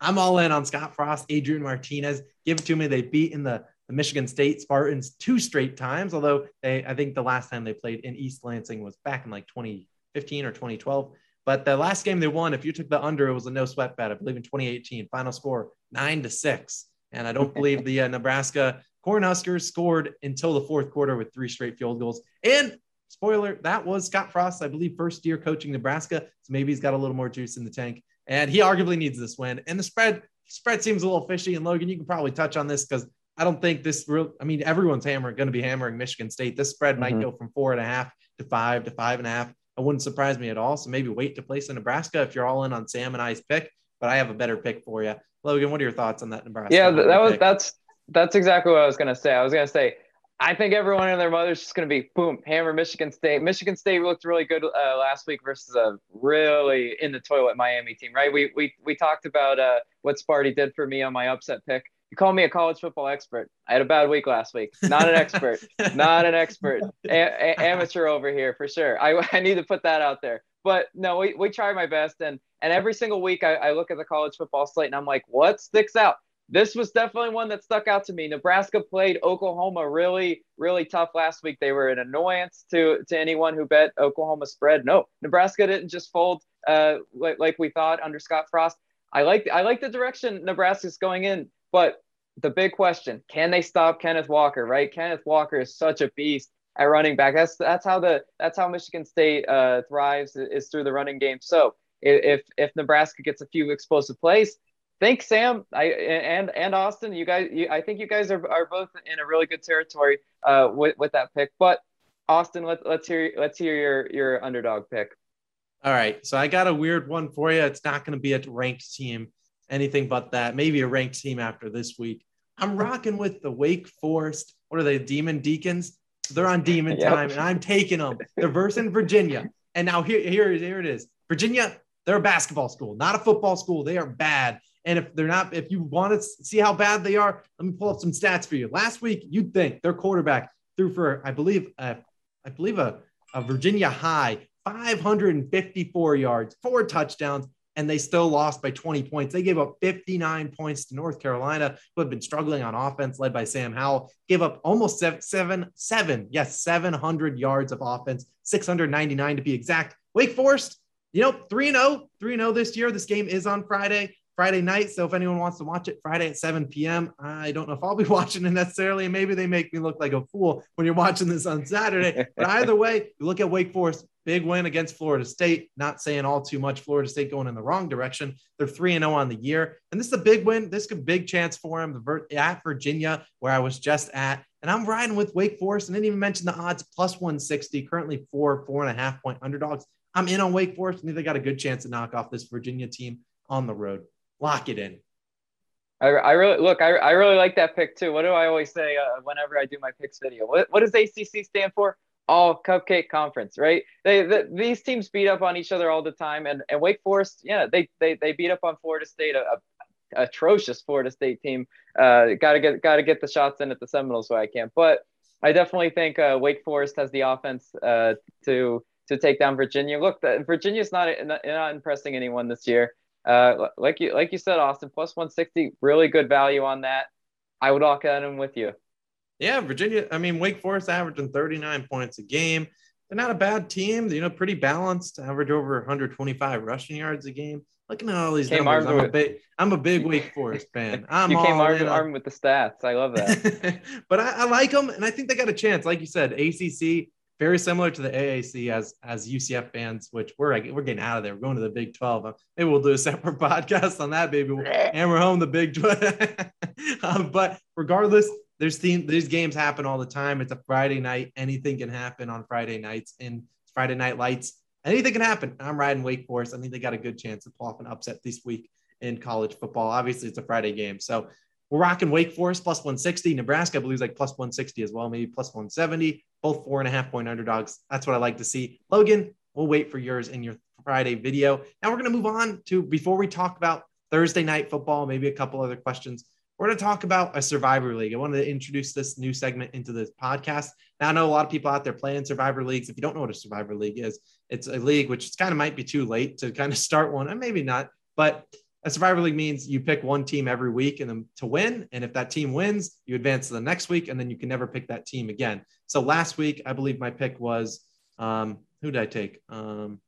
I'm all in on Scott Frost, Adrian Martinez. Give it to me. They beat in the the Michigan State Spartans two straight times, although they, I think the last time they played in East Lansing was back in like 2015 or 2012. But the last game they won, if you took the under, it was a no sweat bet. I believe in 2018. Final score nine to six. And I don't believe the uh, Nebraska Cornhuskers scored until the fourth quarter with three straight field goals. And spoiler, that was Scott Frost, I believe, first year coaching Nebraska. So maybe he's got a little more juice in the tank. And he arguably needs this win. And the spread spread seems a little fishy. And Logan, you can probably touch on this because I don't think this real. I mean, everyone's hammering going to be hammering Michigan State. This spread might mm-hmm. go from four and a half to five to five and a half. It wouldn't surprise me at all. So maybe wait to place in Nebraska if you're all in on Sam and I's pick. But I have a better pick for you, Logan. What are your thoughts on that Nebraska? Yeah, that was pick? that's that's exactly what I was going to say. I was going to say I think everyone and their mother's just going to be boom, hammer Michigan State. Michigan State looked really good uh, last week versus a really in the toilet Miami team, right? We we we talked about uh, what Sparty did for me on my upset pick. You call me a college football expert. I had a bad week last week. Not an expert. not an expert. A- a- amateur over here for sure. I, I need to put that out there. But no, we, we try my best. And and every single week I, I look at the college football slate and I'm like, what sticks out? This was definitely one that stuck out to me. Nebraska played Oklahoma really, really tough last week. They were an annoyance to to anyone who bet Oklahoma spread. No, Nebraska didn't just fold uh, like, like we thought under Scott Frost. I like I like the direction Nebraska's going in. But the big question, can they stop Kenneth Walker, right? Kenneth Walker is such a beast at running back. That's that's how the that's how Michigan State uh, thrives is through the running game. So if if Nebraska gets a few explosive plays, think Sam I and and Austin, you guys, you, I think you guys are, are both in a really good territory uh, with with that pick. But Austin, let, let's hear let's hear your your underdog pick. All right, so I got a weird one for you. It's not going to be a ranked team anything but that. Maybe a ranked team after this week. I'm rocking with the Wake Forest. What are they? Demon Deacons. They're on Demon yep. time, and I'm taking them. They're versing Virginia. And now here, here, here it is. Virginia, they're a basketball school, not a football school. They are bad. And if they're not, if you want to see how bad they are, let me pull up some stats for you. Last week, you'd think their quarterback threw for, I believe, I believe a, a Virginia high 554 yards, four touchdowns, and they still lost by 20 points. They gave up 59 points to North Carolina, who have been struggling on offense, led by Sam Howell. Gave up almost seven, seven, seven yes, 700 yards of offense, 699 to be exact. Wake Forest, you know, 3 0, 3 0 this year. This game is on Friday. Friday night. So if anyone wants to watch it Friday at 7 p.m., I don't know if I'll be watching it necessarily. Maybe they make me look like a fool when you're watching this on Saturday. But either way, you look at Wake Forest, big win against Florida State. Not saying all too much. Florida State going in the wrong direction. They're 3 0 on the year. And this is a big win. This is a big chance for them at Virginia, where I was just at. And I'm riding with Wake Forest. And didn't even mention the odds plus 160, currently four, four and a half point underdogs. I'm in on Wake Forest. I think they got a good chance to knock off this Virginia team on the road. Lock it in. I, I really look. I, I really like that pick too. What do I always say uh, whenever I do my picks video? What what does ACC stand for? All Cupcake Conference, right? They the, these teams beat up on each other all the time, and, and Wake Forest, yeah, they they they beat up on Florida State, a, a atrocious Florida State team. Uh, got to get got to get the shots in at the Seminoles so I can. But I definitely think uh, Wake Forest has the offense uh, to to take down Virginia. Look, the, Virginia's not not impressing anyone this year. Uh, like you like you said, Austin, plus 160, really good value on that. I would lock that in with you. Yeah, Virginia. I mean, Wake Forest averaging 39 points a game. They're not a bad team. You know, pretty balanced. Average over 125 rushing yards a game. Looking at all these came numbers, I'm a big, I'm a big Wake Forest fan. I'm you came armed, armed with the stats. I love that. but I, I, like them, and I think they got a chance. Like you said, ACC very similar to the AAC as as UCF fans, which we're we're getting out of there. We're going to the Big Twelve. Maybe we'll do a separate podcast on that. baby. and hammer home the Big Twelve. um, but regardless, there's theme, these games happen all the time. It's a Friday night. Anything can happen on Friday nights in Friday Night Lights anything can happen. I'm riding Wake Forest. I think they got a good chance to pull off an upset this week in college football. Obviously, it's a Friday game. So we're rocking Wake Forest plus 160. Nebraska, I believe, is like plus 160 as well, maybe plus 170. Both four and a half point underdogs. That's what I like to see. Logan, we'll wait for yours in your Friday video. Now we're going to move on to before we talk about Thursday night football, maybe a couple other questions. We're going to talk about a Survivor League. I wanted to introduce this new segment into this podcast. Now, I know a lot of people out there playing Survivor Leagues. If you don't know what a Survivor League is, it's a league which kind of might be too late to kind of start one, and maybe not. But a Survivor League means you pick one team every week and then to win. And if that team wins, you advance to the next week, and then you can never pick that team again. So last week, I believe my pick was um, who did I take? Um,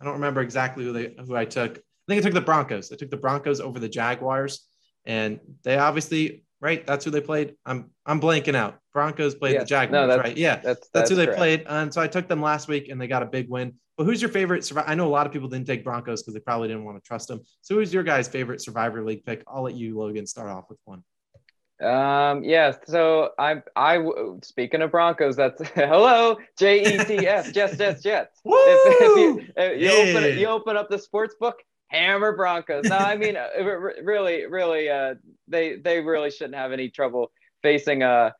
I don't remember exactly who they who I took. I think I took the Broncos. I took the Broncos over the Jaguars and they obviously right. That's who they played. I'm I'm blanking out. Broncos played the Jaguars, no, right? Yeah, that's, that's, that's who they correct. played. And so I took them last week, and they got a big win. But who's your favorite? Survivor? I know a lot of people didn't take Broncos because they probably didn't want to trust them. So who's your guy's favorite Survivor League pick? I'll let you, Logan, start off with one. Um. Yeah. So I'm. I speaking of Broncos. That's hello. J E T S. Jets. Jets. Jets. Woo! If, if you, if you, yeah. open, you open up the sports book hammer Broncos. No, I mean, uh, really, really, uh, they they really shouldn't have any trouble facing. Uh,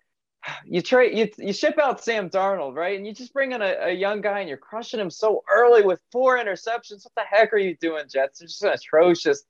you trade you you ship out Sam Darnold, right? And you just bring in a, a, young guy and you're crushing him so early with four interceptions. What the heck are you doing, Jets? It's just atrocious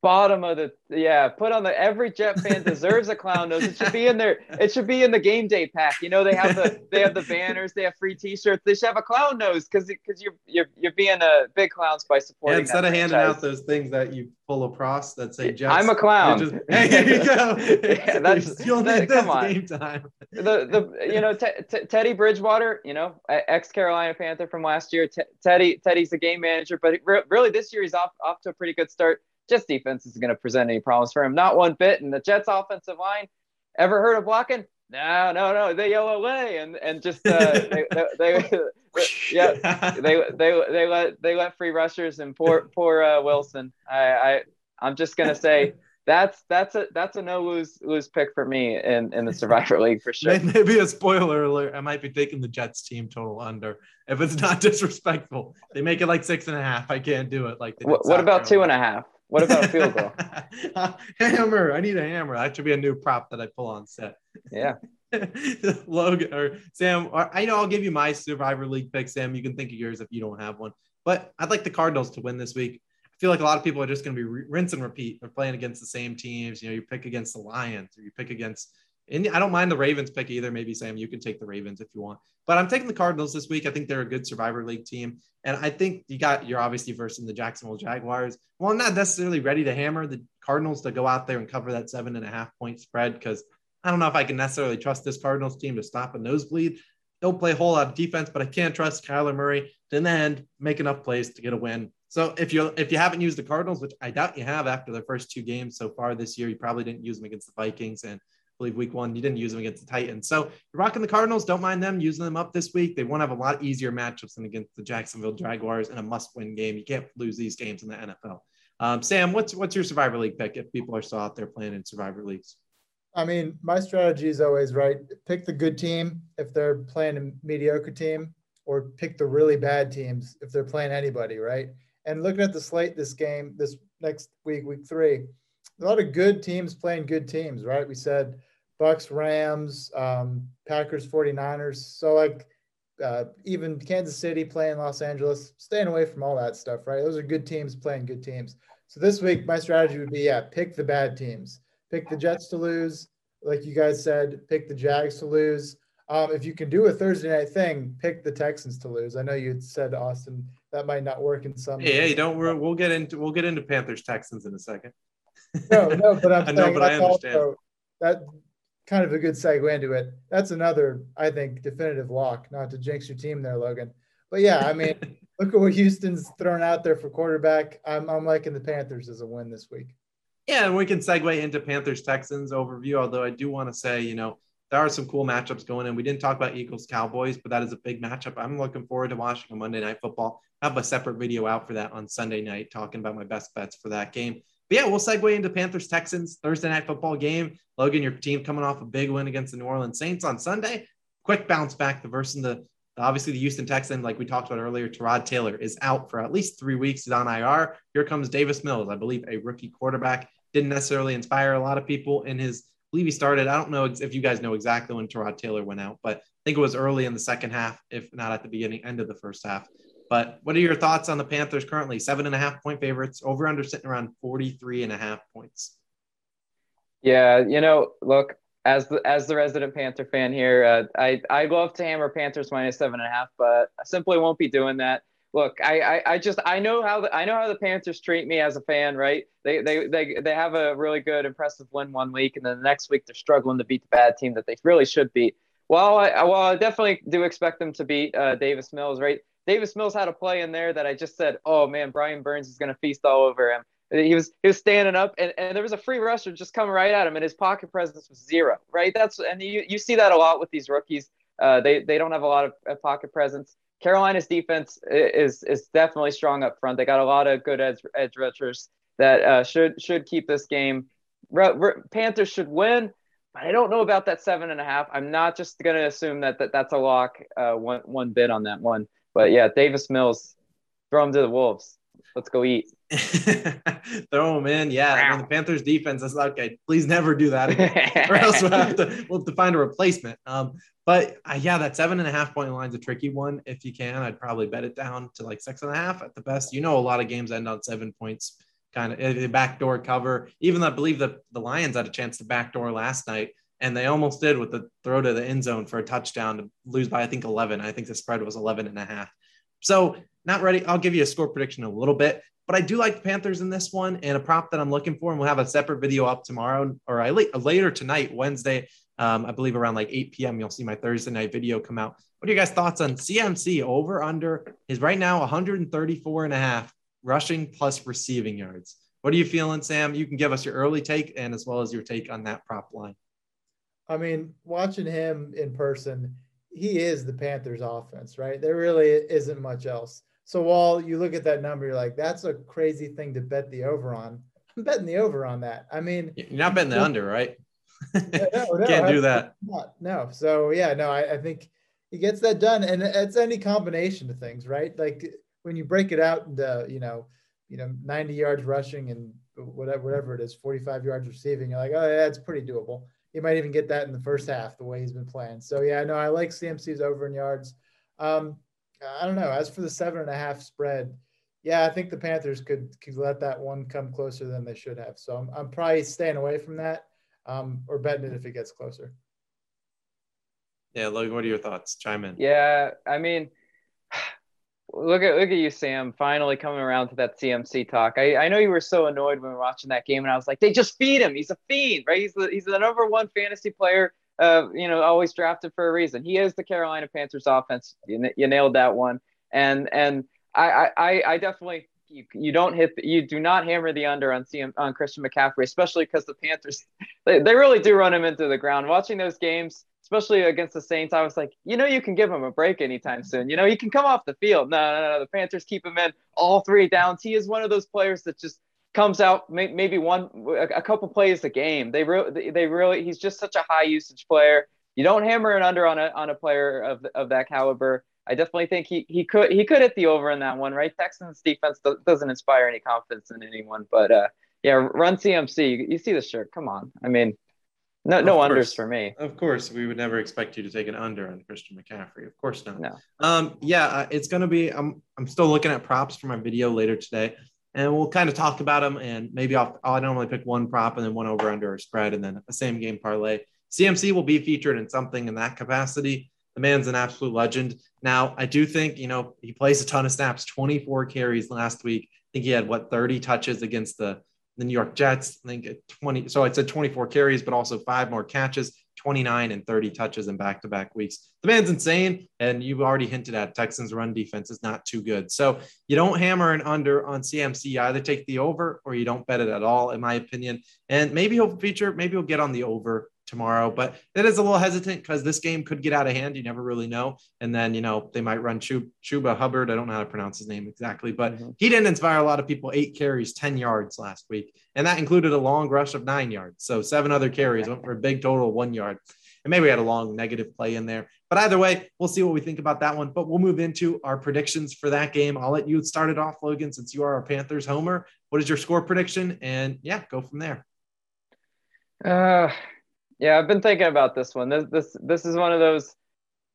bottom of the yeah put on the every jet fan deserves a clown nose. It should be in there it should be in the game day pack. You know they have the they have the banners they have free t-shirts. They should have a clown nose because because you're, you're you're being a big clowns by supporting yeah, instead of handing out those things that you pull across that say Jets, i'm a clown. just, hey here you go. Yeah, that's you'll that, come on. game time. The the you know t- t- teddy bridgewater you know ex carolina panther from last year. T- teddy teddy's the game manager but re- really this year he's off off to a pretty good start Jets defense is going to present any problems for him. Not one bit. And the Jets offensive line, ever heard of blocking? No, no, no. They yell away and and just uh, they, they, they, yeah they they they let they let free rushers and poor poor uh, Wilson. I I I'm just gonna say that's that's a that's a no lose lose pick for me in in the Survivor League for sure. Maybe a spoiler alert. I might be taking the Jets team total under if it's not disrespectful. They make it like six and a half. I can't do it. Like what, what about two and a half? What about a field goal? hammer. I need a hammer. That should be a new prop that I pull on set. Yeah. Logan or Sam, or, I know I'll give you my Survivor League pick, Sam. You can think of yours if you don't have one. But I'd like the Cardinals to win this week. I feel like a lot of people are just going to be re- rinse and repeat. They're playing against the same teams. You know, you pick against the Lions or you pick against and I don't mind the Ravens pick either. Maybe Sam, you can take the Ravens if you want. But I'm taking the Cardinals this week. I think they're a good Survivor League team, and I think you got you're obviously versus the Jacksonville Jaguars. Well, I'm not necessarily ready to hammer the Cardinals to go out there and cover that seven and a half point spread because I don't know if I can necessarily trust this Cardinals team to stop a nosebleed. Don't play a whole lot of defense, but I can't trust Kyler Murray to in the end make enough plays to get a win. So if you if you haven't used the Cardinals, which I doubt you have after their first two games so far this year, you probably didn't use them against the Vikings and believe week one you didn't use them against the Titans. So you're rocking the Cardinals. Don't mind them using them up this week. They won't have a lot easier matchups than against the Jacksonville Jaguars in a must-win game. You can't lose these games in the NFL. Um, Sam, what's what's your Survivor League pick if people are still out there playing in Survivor leagues? I mean, my strategy is always right. Pick the good team if they're playing a mediocre team, or pick the really bad teams if they're playing anybody, right? And looking at the slate this game, this next week, week three, a lot of good teams playing good teams, right? We said Bucs, Rams, um, Packers, 49ers. So like uh, even Kansas City playing Los Angeles, staying away from all that stuff, right? Those are good teams playing good teams. So this week, my strategy would be, yeah, pick the bad teams. Pick the Jets to lose, like you guys said. Pick the Jags to lose. Um, if you can do a Thursday night thing, pick the Texans to lose. I know you said Austin that might not work in some. Hey, hey don't worry. We'll get into we'll get into Panthers Texans in a second. no, no, but I'm I know, but I understand. Also, that kind of a good segue into it. That's another, I think, definitive lock, not to jinx your team there, Logan. but yeah, I mean, look at what Houston's thrown out there for quarterback. I'm, I'm liking the Panthers as a win this week. Yeah, and we can segue into Panthers Texans overview. Although I do want to say, you know, there are some cool matchups going in. We didn't talk about Eagles Cowboys, but that is a big matchup. I'm looking forward to watching a Monday Night Football. I have a separate video out for that on Sunday night, talking about my best bets for that game. But yeah, we'll segue into Panthers Texans Thursday night football game. Logan, your team coming off a big win against the New Orleans Saints on Sunday. Quick bounce back. The versus the obviously the Houston Texans, like we talked about earlier, Tyrod Taylor is out for at least three weeks. He's on IR. Here comes Davis Mills, I believe a rookie quarterback. Didn't necessarily inspire a lot of people in his. I believe he started. I don't know if you guys know exactly when Tyrod Taylor went out, but I think it was early in the second half, if not at the beginning, end of the first half. But what are your thoughts on the Panthers currently? Seven and a half point favorites, over under sitting around 43 and a half points. Yeah, you know, look, as the as the resident Panther fan here, uh, I I love to hammer Panthers minus seven and a half, but I simply won't be doing that. Look, I, I, I just I know how the I know how the Panthers treat me as a fan, right? They they they they have a really good, impressive win one week, and then the next week they're struggling to beat the bad team that they really should beat. Well, I well I definitely do expect them to beat uh, Davis Mills, right? Davis Mills had a play in there that I just said, oh man, Brian Burns is going to feast all over him. He was he was standing up, and, and there was a free rusher just coming right at him, and his pocket presence was zero. Right, that's and you you see that a lot with these rookies. Uh, they they don't have a lot of pocket presence. Carolina's defense is is definitely strong up front. They got a lot of good edge edge rushers that uh, should should keep this game. Panthers should win, but I don't know about that seven and a half. I'm not just going to assume that, that that's a lock. Uh, one one bit on that one. But yeah, Davis Mills, throw him to the Wolves. Let's go eat. throw him in. Yeah. I mean, the Panthers defense is okay. Please never do that again, or else we'll have to we'll have to find a replacement. Um, but uh, yeah, that seven and a half point line is a tricky one. If you can, I'd probably bet it down to like six and a half at the best. You know, a lot of games end on seven points, kind of a backdoor cover. Even though I believe that the Lions had a chance to backdoor last night and they almost did with the throw to the end zone for a touchdown to lose by I think 11. I think the spread was 11 and a half. So not ready. I'll give you a score prediction a little bit, but I do like the Panthers in this one and a prop that I'm looking for. And we'll have a separate video up tomorrow or I later tonight, Wednesday. Um, I believe around like 8 p.m. You'll see my Thursday night video come out. What are you guys' thoughts on CMC over under is right now 134 and a half rushing plus receiving yards. What are you feeling, Sam? You can give us your early take and as well as your take on that prop line. I mean, watching him in person, he is the Panthers offense, right? There really isn't much else. So while you look at that number, you're like, that's a crazy thing to bet the over on. I'm betting the over on that. I mean, you're not betting the under, right? no, no, Can't do that. Not, no. So yeah, no, I, I think he gets that done. And it's any combination of things, right? Like when you break it out into, you know, you know, 90 yards rushing and whatever, whatever it is, 45 yards receiving, you're like, oh, yeah, it's pretty doable he might even get that in the first half the way he's been playing. So yeah, no, I like CMC's over in yards. Um, I don't know. As for the seven and a half spread, yeah, I think the Panthers could could let that one come closer than they should have. So I'm, I'm probably staying away from that um, or betting it if it gets closer. Yeah, Logan, what are your thoughts? Chime in. Yeah, I mean, look at look at you, Sam, finally coming around to that CMC talk. I, I know you were so annoyed when we were watching that game, and I was like, they just feed him. He's a fiend, right? He's the he's the number one fantasy player. Uh, you know, always drafted for a reason. He is the Carolina Panthers offense. You, you nailed that one. And and I I I definitely you, you don't hit you do not hammer the under on CM on Christian McCaffrey, especially because the Panthers they, they really do run him into the ground. Watching those games, especially against the Saints, I was like, you know, you can give him a break anytime soon. You know, he can come off the field. No, no, no. The Panthers keep him in all three downs. He is one of those players that just comes out maybe one a couple plays a game. They really they really he's just such a high usage player. You don't hammer it under on a on a player of of that caliber. I definitely think he he could he could hit the over in that one, right? Texans defense doesn't inspire any confidence in anyone, but uh, yeah, run CMC. You, you see the shirt. Come on. I mean, no, no unders for me. Of course, we would never expect you to take an under on Christian McCaffrey. Of course not. No. Um, yeah, uh, it's going to be. I'm I'm still looking at props for my video later today, and we'll kind of talk about them. And maybe I'll I'll normally pick one prop and then one over under or spread, and then a same game parlay. CMC will be featured in something in that capacity. The man's an absolute legend. Now, I do think you know he plays a ton of snaps. 24 carries last week. I think he had what 30 touches against the the New York Jets. I think 20. So I said 24 carries, but also five more catches, 29 and 30 touches in back to back weeks. The man's insane. And you've already hinted at Texans' run defense is not too good. So you don't hammer an under on CMC. You either take the over or you don't bet it at all, in my opinion. And maybe he'll feature, maybe he'll get on the over tomorrow. But it is a little hesitant because this game could get out of hand. You never really know. And then, you know, they might run Chuba Hubbard. I don't know how to pronounce his name exactly, but mm-hmm. he didn't inspire a lot of people. Eight carries, 10 yards last week. And that included a long rush of nine yards. So seven other carries went for a big total of one yard. And maybe we had a long negative play in there. But either way, we'll see what we think about that one. But we'll move into our predictions for that game. I'll let you start it off, Logan, since you are our Panthers homer. What is your score prediction? And yeah, go from there. Uh, yeah, I've been thinking about this one. This this this is one of those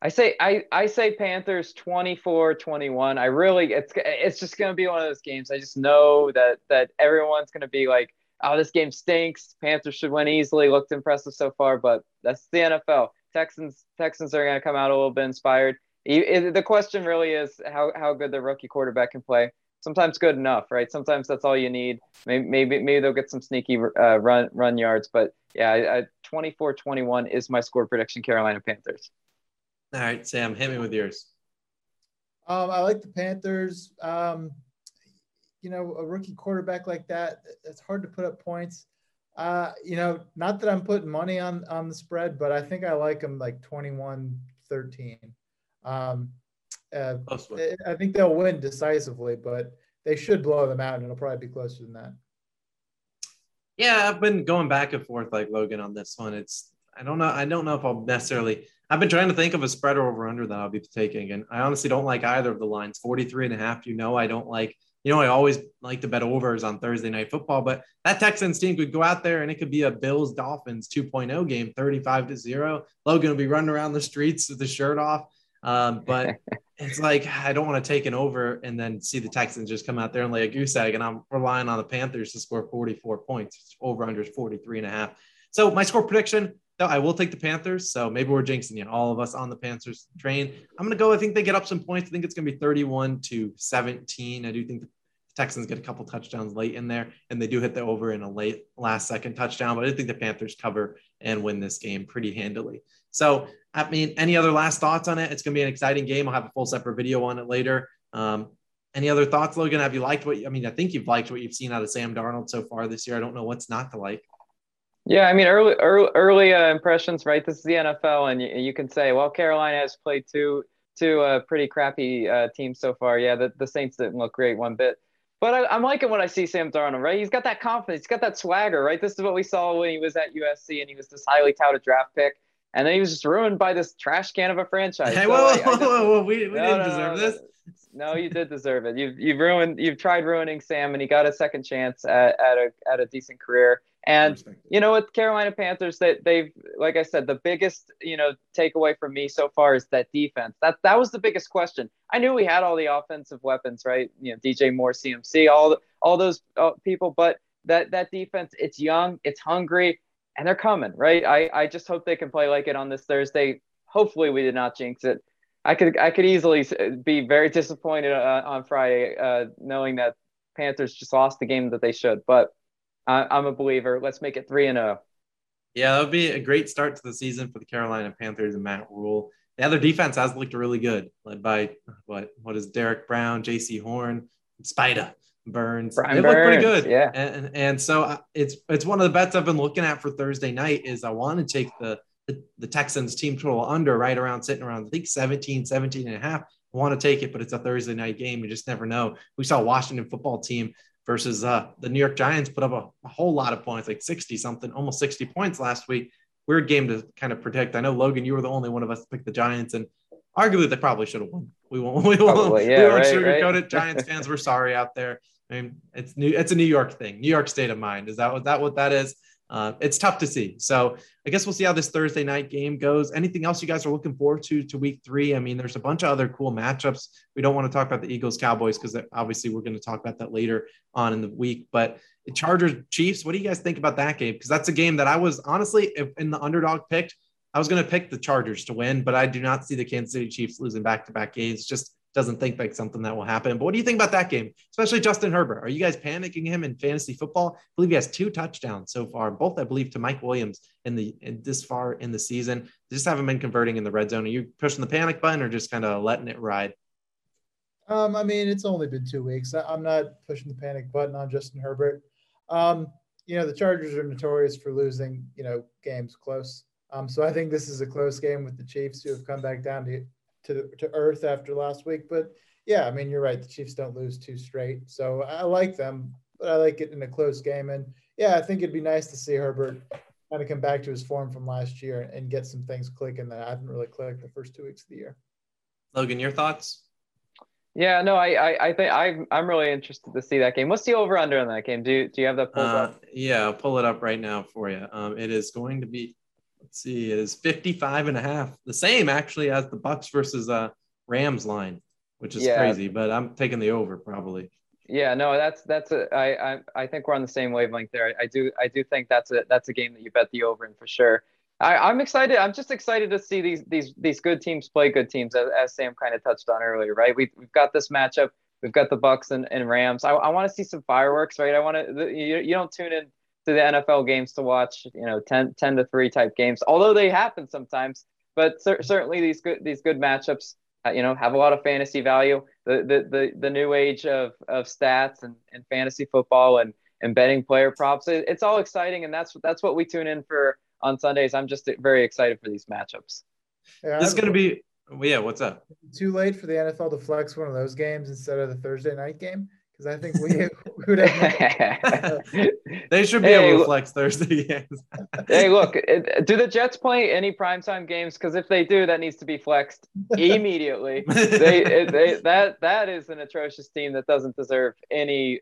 I say I I say Panthers 24-21. I really it's it's just going to be one of those games. I just know that that everyone's going to be like, "Oh, this game stinks. Panthers should win easily." Looked impressive so far, but that's the NFL. Texans Texans are going to come out a little bit inspired. The question really is how how good the rookie quarterback can play sometimes good enough, right? Sometimes that's all you need. Maybe maybe, maybe they'll get some sneaky uh, run run yards, but yeah, 24-21 is my score prediction. Carolina Panthers. All right, Sam, hit me with yours. Um, I like the Panthers. Um, you know, a rookie quarterback like that, it's hard to put up points. Uh, you know, not that I'm putting money on on the spread, but I think I like them like 21 13. Um, uh, I think they'll win decisively, but they should blow them out, and it'll probably be closer than that. Yeah, I've been going back and forth like Logan on this one. It's I don't know. I don't know if I'll necessarily. I've been trying to think of a spread or over under that I'll be taking, and I honestly don't like either of the lines. 43 and a half. You know, I don't like. You know, I always like to bet overs on Thursday night football, but that Texans team could go out there and it could be a Bills Dolphins 2.0 game, 35 to zero. Logan will be running around the streets with the shirt off. Um, but it's like I don't want to take an over and then see the Texans just come out there and lay a goose egg, and I'm relying on the Panthers to score 44 points. Over under is 43 and a half. So my score prediction, though, I will take the Panthers. So maybe we're jinxing you, all of us on the Panthers train. I'm gonna go. I think they get up some points. I think it's gonna be 31 to 17. I do think the Texans get a couple touchdowns late in there, and they do hit the over in a late last second touchdown. But I think the Panthers cover and win this game pretty handily. So I mean, any other last thoughts on it? It's going to be an exciting game. I'll have a full separate video on it later. Um, any other thoughts, Logan? Have you liked what? I mean, I think you've liked what you've seen out of Sam Darnold so far this year. I don't know what's not to like. Yeah, I mean, early early, early uh, impressions, right? This is the NFL, and you, you, can say, well, Carolina has played two two uh, pretty crappy uh, teams so far. Yeah, the, the Saints didn't look great one bit. But I, am liking what I see Sam Darnold, right? He's got that confidence, he's got that swagger, right? This is what we saw when he was at USC and he was this highly touted draft pick and then he was just ruined by this trash can of a franchise. Hey, so whoa, whoa, whoa, whoa, we, we no, didn't no, deserve no, this. No, you did deserve it. You've you've ruined you've tried ruining Sam, and he got a second chance at, at a at a decent career. And you know, with Carolina Panthers, that they, they've like I said, the biggest you know takeaway from me so far is that defense. That that was the biggest question. I knew we had all the offensive weapons, right? You know, DJ Moore, CMC, all all those uh, people, but that that defense, it's young, it's hungry, and they're coming, right? I, I just hope they can play like it on this Thursday. Hopefully, we did not jinx it. I could I could easily be very disappointed uh, on Friday, uh, knowing that Panthers just lost the game that they should. But I, am a believer. Let's make it three and zero. Oh. Yeah, that would be a great start to the season for the Carolina Panthers and Matt Rhule. The other defense has looked really good, led by what what is Derrick Brown, Jaycee Horn, Spider. Burns. Brian it looked pretty good. Yeah. And, and so uh, it's it's one of the bets I've been looking at for Thursday night is I want to take the, the, the Texans team total under right around sitting around I think 17, 17 and a half. I want to take it, but it's a Thursday night game. You just never know. We saw Washington football team versus uh, the New York Giants put up a, a whole lot of points, like 60 something, almost 60 points last week. Weird game to kind of predict. I know Logan, you were the only one of us to pick the Giants, and arguably they probably should have won. We won't. We won't. Probably, yeah, we won't right, sugarcoat right. it. Giants fans, we're sorry out there. I mean, it's new. It's a New York thing. New York state of mind. Is that what that what that is? Uh, it's tough to see. So I guess we'll see how this Thursday night game goes. Anything else you guys are looking forward to to week three? I mean, there's a bunch of other cool matchups. We don't want to talk about the Eagles Cowboys because obviously we're going to talk about that later on in the week. But Chargers Chiefs, what do you guys think about that game? Because that's a game that I was honestly in the underdog picked. I was going to pick the Chargers to win, but I do not see the Kansas City Chiefs losing back to back games. Just doesn't think like something that will happen. But what do you think about that game, especially Justin Herbert? Are you guys panicking him in fantasy football? I believe he has two touchdowns so far, both I believe to Mike Williams in the in this far in the season. They just haven't been converting in the red zone. Are you pushing the panic button or just kind of letting it ride? Um, I mean, it's only been two weeks. I'm not pushing the panic button on Justin Herbert. Um, you know, the Chargers are notorious for losing, you know, games close. Um, so I think this is a close game with the Chiefs who have come back down to to, to earth after last week. But yeah, I mean, you're right. The Chiefs don't lose two straight. So I like them, but I like it in a close game. And yeah, I think it'd be nice to see Herbert kind of come back to his form from last year and get some things clicking that haven't really clicked the first two weeks of the year. Logan, your thoughts? Yeah, no, I, I, I think I'm, I'm really interested to see that game. What's the over under on that game? Do you, do you have that pulled uh, up? Yeah, I'll pull it up right now for you. Um, it is going to be, let's see, it is 55 and a half, the same actually as the Bucs versus uh Rams line, which is yeah. crazy, but I'm taking the over probably. Yeah, no, that's that's a I I I think we're on the same wavelength there. I, I do I do think that's a that's a game that you bet the over in for sure. I, I'm excited. I'm just excited to see these these these good teams play good teams, as, as Sam kind of touched on earlier, right? We've, we've got this matchup. We've got the Bucs and, and Rams. I, I want to see some fireworks, right? I want to. You, you don't tune in to the NFL games to watch, you know, 10, 10 to three type games, although they happen sometimes. But cer- certainly these good these good matchups, uh, you know, have a lot of fantasy value. The the the, the new age of of stats and, and fantasy football and and betting player props. It, it's all exciting, and that's that's what we tune in for on Sundays. I'm just very excited for these matchups. Yeah, this is going to be, yeah, what's up? Too late for the NFL to flex one of those games instead of the Thursday night game? Because I think we, we would have. they should be hey, able to flex Thursday games. hey, look, do the Jets play any primetime games? Because if they do, that needs to be flexed immediately. they, they, that that is an atrocious team that doesn't deserve any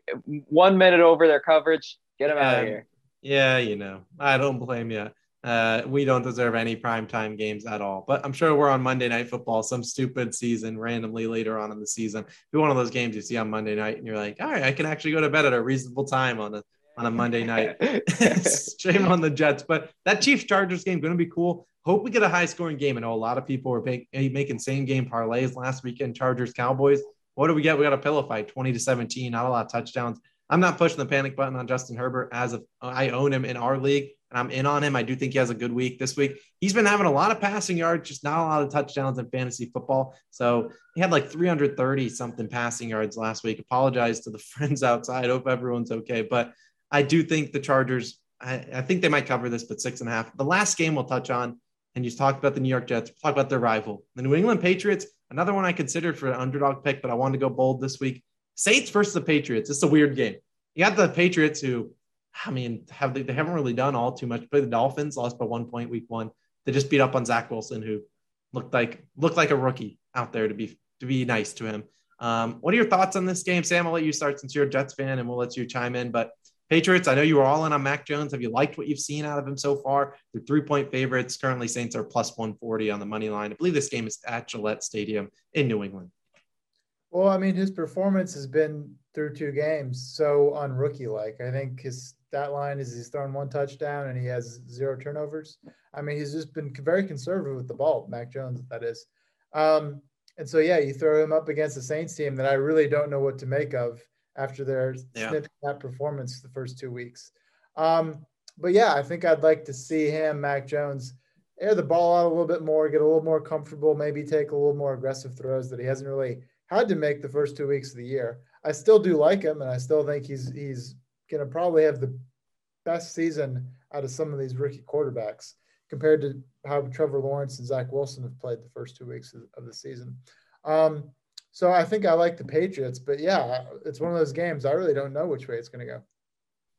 one minute over their coverage. Get them out of here. Yeah, you know, I don't blame you. Uh, we don't deserve any primetime games at all. But I'm sure we're on Monday Night Football, some stupid season randomly later on in the season. Be one of those games you see on Monday night, and you're like, all right, I can actually go to bed at a reasonable time on a on a Monday night. Shame on the Jets, but that Chiefs Chargers game going to be cool. Hope we get a high scoring game. I know a lot of people were pay, making same game parlays last weekend. Chargers Cowboys. What do we get? We got a pillow fight, 20 to 17. Not a lot of touchdowns. I'm not pushing the panic button on Justin Herbert as of, I own him in our league and I'm in on him. I do think he has a good week this week. He's been having a lot of passing yards, just not a lot of touchdowns in fantasy football. So he had like 330 something passing yards last week. Apologize to the friends outside. Hope everyone's okay. But I do think the Chargers, I, I think they might cover this, but six and a half. The last game we'll touch on, and you talked about the New York Jets, talk about their rival, the New England Patriots. Another one I considered for an underdog pick, but I wanted to go bold this week. Saints versus the Patriots. It's a weird game. You got the Patriots who, I mean, have they, they haven't really done all too much. Play the Dolphins, lost by one point week one. They just beat up on Zach Wilson, who looked like looked like a rookie out there to be to be nice to him. Um, what are your thoughts on this game, Sam? I'll let you start since you're a Jets fan, and we'll let you chime in. But Patriots, I know you were all in on Mac Jones. Have you liked what you've seen out of him so far? They're three point favorites. Currently, Saints are plus 140 on the money line. I believe this game is at Gillette Stadium in New England. Well, I mean, his performance has been through two games so unrookie like. I think his stat line is he's thrown one touchdown and he has zero turnovers. I mean, he's just been very conservative with the ball, Mac Jones, that is. Um, and so, yeah, you throw him up against the Saints team that I really don't know what to make of after their yeah. that performance the first two weeks. Um, but yeah, I think I'd like to see him, Mac Jones, air the ball out a little bit more, get a little more comfortable, maybe take a little more aggressive throws that he hasn't really had to make the first two weeks of the year. I still do like him, and I still think he's he's going to probably have the best season out of some of these rookie quarterbacks compared to how Trevor Lawrence and Zach Wilson have played the first two weeks of, the season. Um, so I think I like the Patriots, but yeah, it's one of those games. I really don't know which way it's going to go.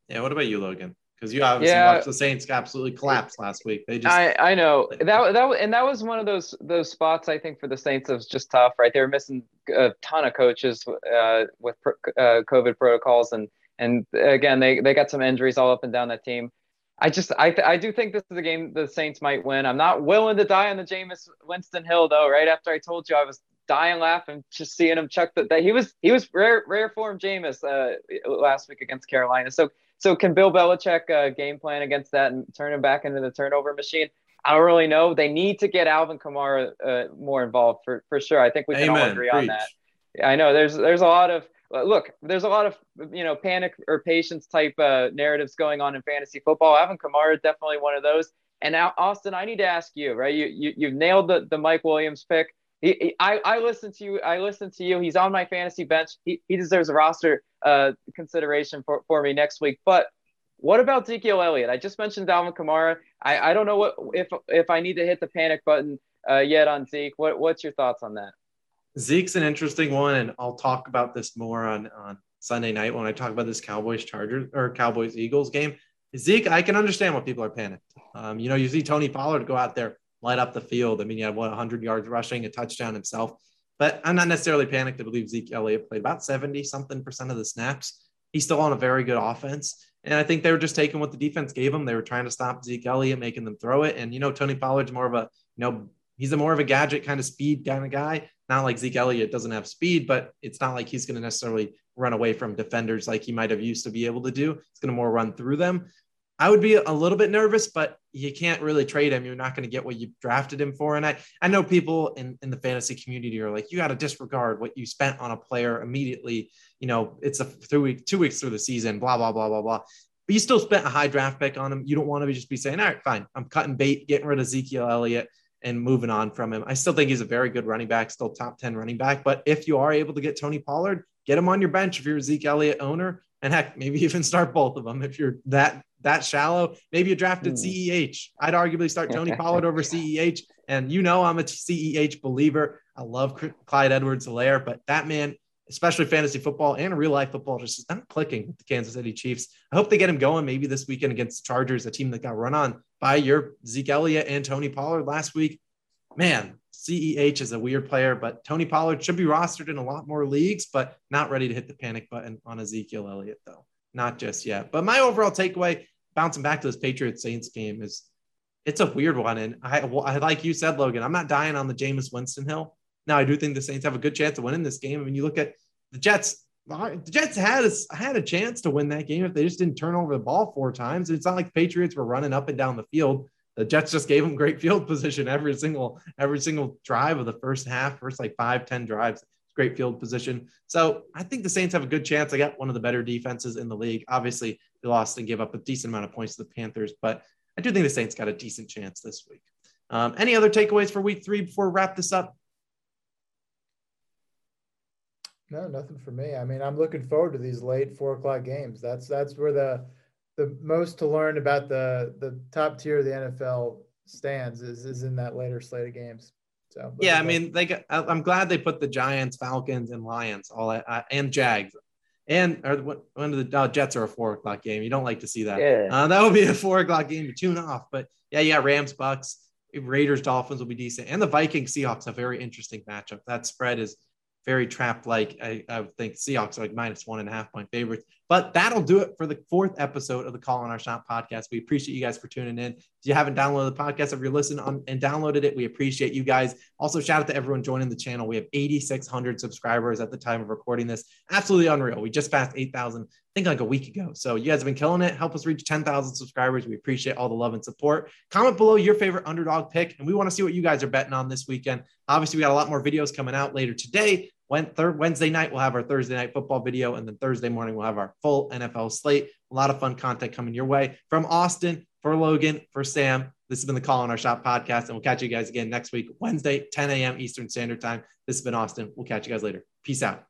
Yeah. What about you, Logan? Because you obviously yeah. watched the Saints absolutely collapse last week. They just I, I know that that and that was one of those those spots I think for the Saints that was just tough, right? They were missing a ton of coaches uh, with uh, COVID protocols, and and again they they got some injuries all up and down that team. I just I I do think this is a game the Saints might win. I'm not willing to die on the Jameis Winston Hill though. Right after I told you I was dying laughing just seeing him chuck that he was he was rare rare form Jameis uh, last week against Carolina. So so can Bill Belichick uh, game plan against that and turn him back into the turnover machine? I don't really know. They need to get Alvin Kamara uh, more involved for, for sure. I think we can Amen. all agree Preach. on that. I know there's there's a lot of look, there's a lot of you know panic or patience type uh, narratives going on in fantasy football. Alvin Kamara is definitely one of those. And now, Austin, I need to ask you, right? You you you've nailed the, the Mike Williams pick. He, I I listened to you. I listen to you. He's on my fantasy bench. He, he deserves a roster uh, consideration for, for me next week. But what about Ezekiel Elliott? I just mentioned Alvin Kamara. I, I don't know what if if I need to hit the panic button uh, yet on Zeke. What what's your thoughts on that? Zeke's an interesting one, and I'll talk about this more on on Sunday night when I talk about this Cowboys Chargers or Cowboys Eagles game. Zeke, I can understand why people are panicked. Um, you know, you see Tony Pollard go out there, light up the field. I mean, he had what 100 yards rushing, a touchdown himself. But I'm not necessarily panicked to believe Zeke Elliott played about 70 something percent of the snaps. He's still on a very good offense. And I think they were just taking what the defense gave them. They were trying to stop Zeke Elliott, making them throw it. And, you know, Tony Pollard's more of a, you know, he's a more of a gadget kind of speed kind of guy. Not like Zeke Elliott doesn't have speed, but it's not like he's going to necessarily run away from defenders like he might have used to be able to do. It's going to more run through them. I would be a little bit nervous, but you can't really trade him. You're not going to get what you drafted him for. And I, I know people in, in the fantasy community are like, you got to disregard what you spent on a player immediately. You know, it's a three week, two weeks through the season, blah, blah, blah, blah, blah. But you still spent a high draft pick on him. You don't want to be just be saying, all right, fine, I'm cutting bait, getting rid of Ezekiel Elliott and moving on from him. I still think he's a very good running back, still top 10 running back. But if you are able to get Tony Pollard, get him on your bench if you're a Zeke Elliott owner. And heck, maybe even start both of them if you're that that shallow. Maybe you drafted mm. CEH. I'd arguably start Tony Pollard over CEH. And you know I'm a CEH believer. I love Clyde Edwards-Helaire, but that man especially fantasy football and real life football, just is not clicking with the Kansas City Chiefs. I hope they get him going maybe this weekend against the Chargers, a team that got run on by your Zeke Elliott and Tony Pollard last week. Man, CEH is a weird player, but Tony Pollard should be rostered in a lot more leagues, but not ready to hit the panic button on Ezekiel Elliott, though. Not just yet. But my overall takeaway, bouncing back to this Patriots Saints game, is it's a weird one. And I, I like you said, Logan, I'm not dying on the Jameis Winston hill. Now, I do think the Saints have a good chance of winning this game. I mean, you look at the Jets. The Jets had a, had a chance to win that game if they just didn't turn over the ball four times. It's not like the Patriots were running up and down the field. The Jets just gave them great field position every single every single drive of the first half, first like five ten drives. Great field position. So I think the Saints have a good chance. I got one of the better defenses in the league. Obviously, they lost and gave up a decent amount of points to the Panthers, but I do think the Saints got a decent chance this week. Um, any other takeaways for week three before we wrap this up? No, nothing for me. I mean, I'm looking forward to these late four o'clock games. That's that's where the the most to learn about the the top tier of the NFL stands is is in that later slate of games. So yeah, I mean, they got, I'm glad they put the Giants, Falcons, and Lions all at, uh, and Jags. And or when the uh, Jets are a four o'clock game, you don't like to see that. Yeah. Uh, that would be a four o'clock game to tune off. But yeah, yeah, Rams, Bucs, Raiders, Dolphins will be decent, and the Vikings, Seahawks, a very interesting matchup. That spread is very trap like I, I would think Seahawks are like minus one and a half point favorites. But that'll do it for the fourth episode of the Calling Our Shot podcast. We appreciate you guys for tuning in. If you haven't downloaded the podcast, if you're listening on and downloaded it, we appreciate you guys. Also, shout out to everyone joining the channel. We have 8,600 subscribers at the time of recording this. Absolutely unreal. We just passed 8,000, I think like a week ago. So you guys have been killing it. Help us reach 10,000 subscribers. We appreciate all the love and support. Comment below your favorite underdog pick, and we want to see what you guys are betting on this weekend. Obviously, we got a lot more videos coming out later today. Third Wednesday night, we'll have our Thursday night football video, and then Thursday morning, we'll have our full NFL slate. A lot of fun content coming your way from Austin for Logan, for Sam. This has been the Calling Our Shot podcast, and we'll catch you guys again next week, Wednesday, 10 a.m. Eastern Standard Time. This has been Austin. We'll catch you guys later. Peace out.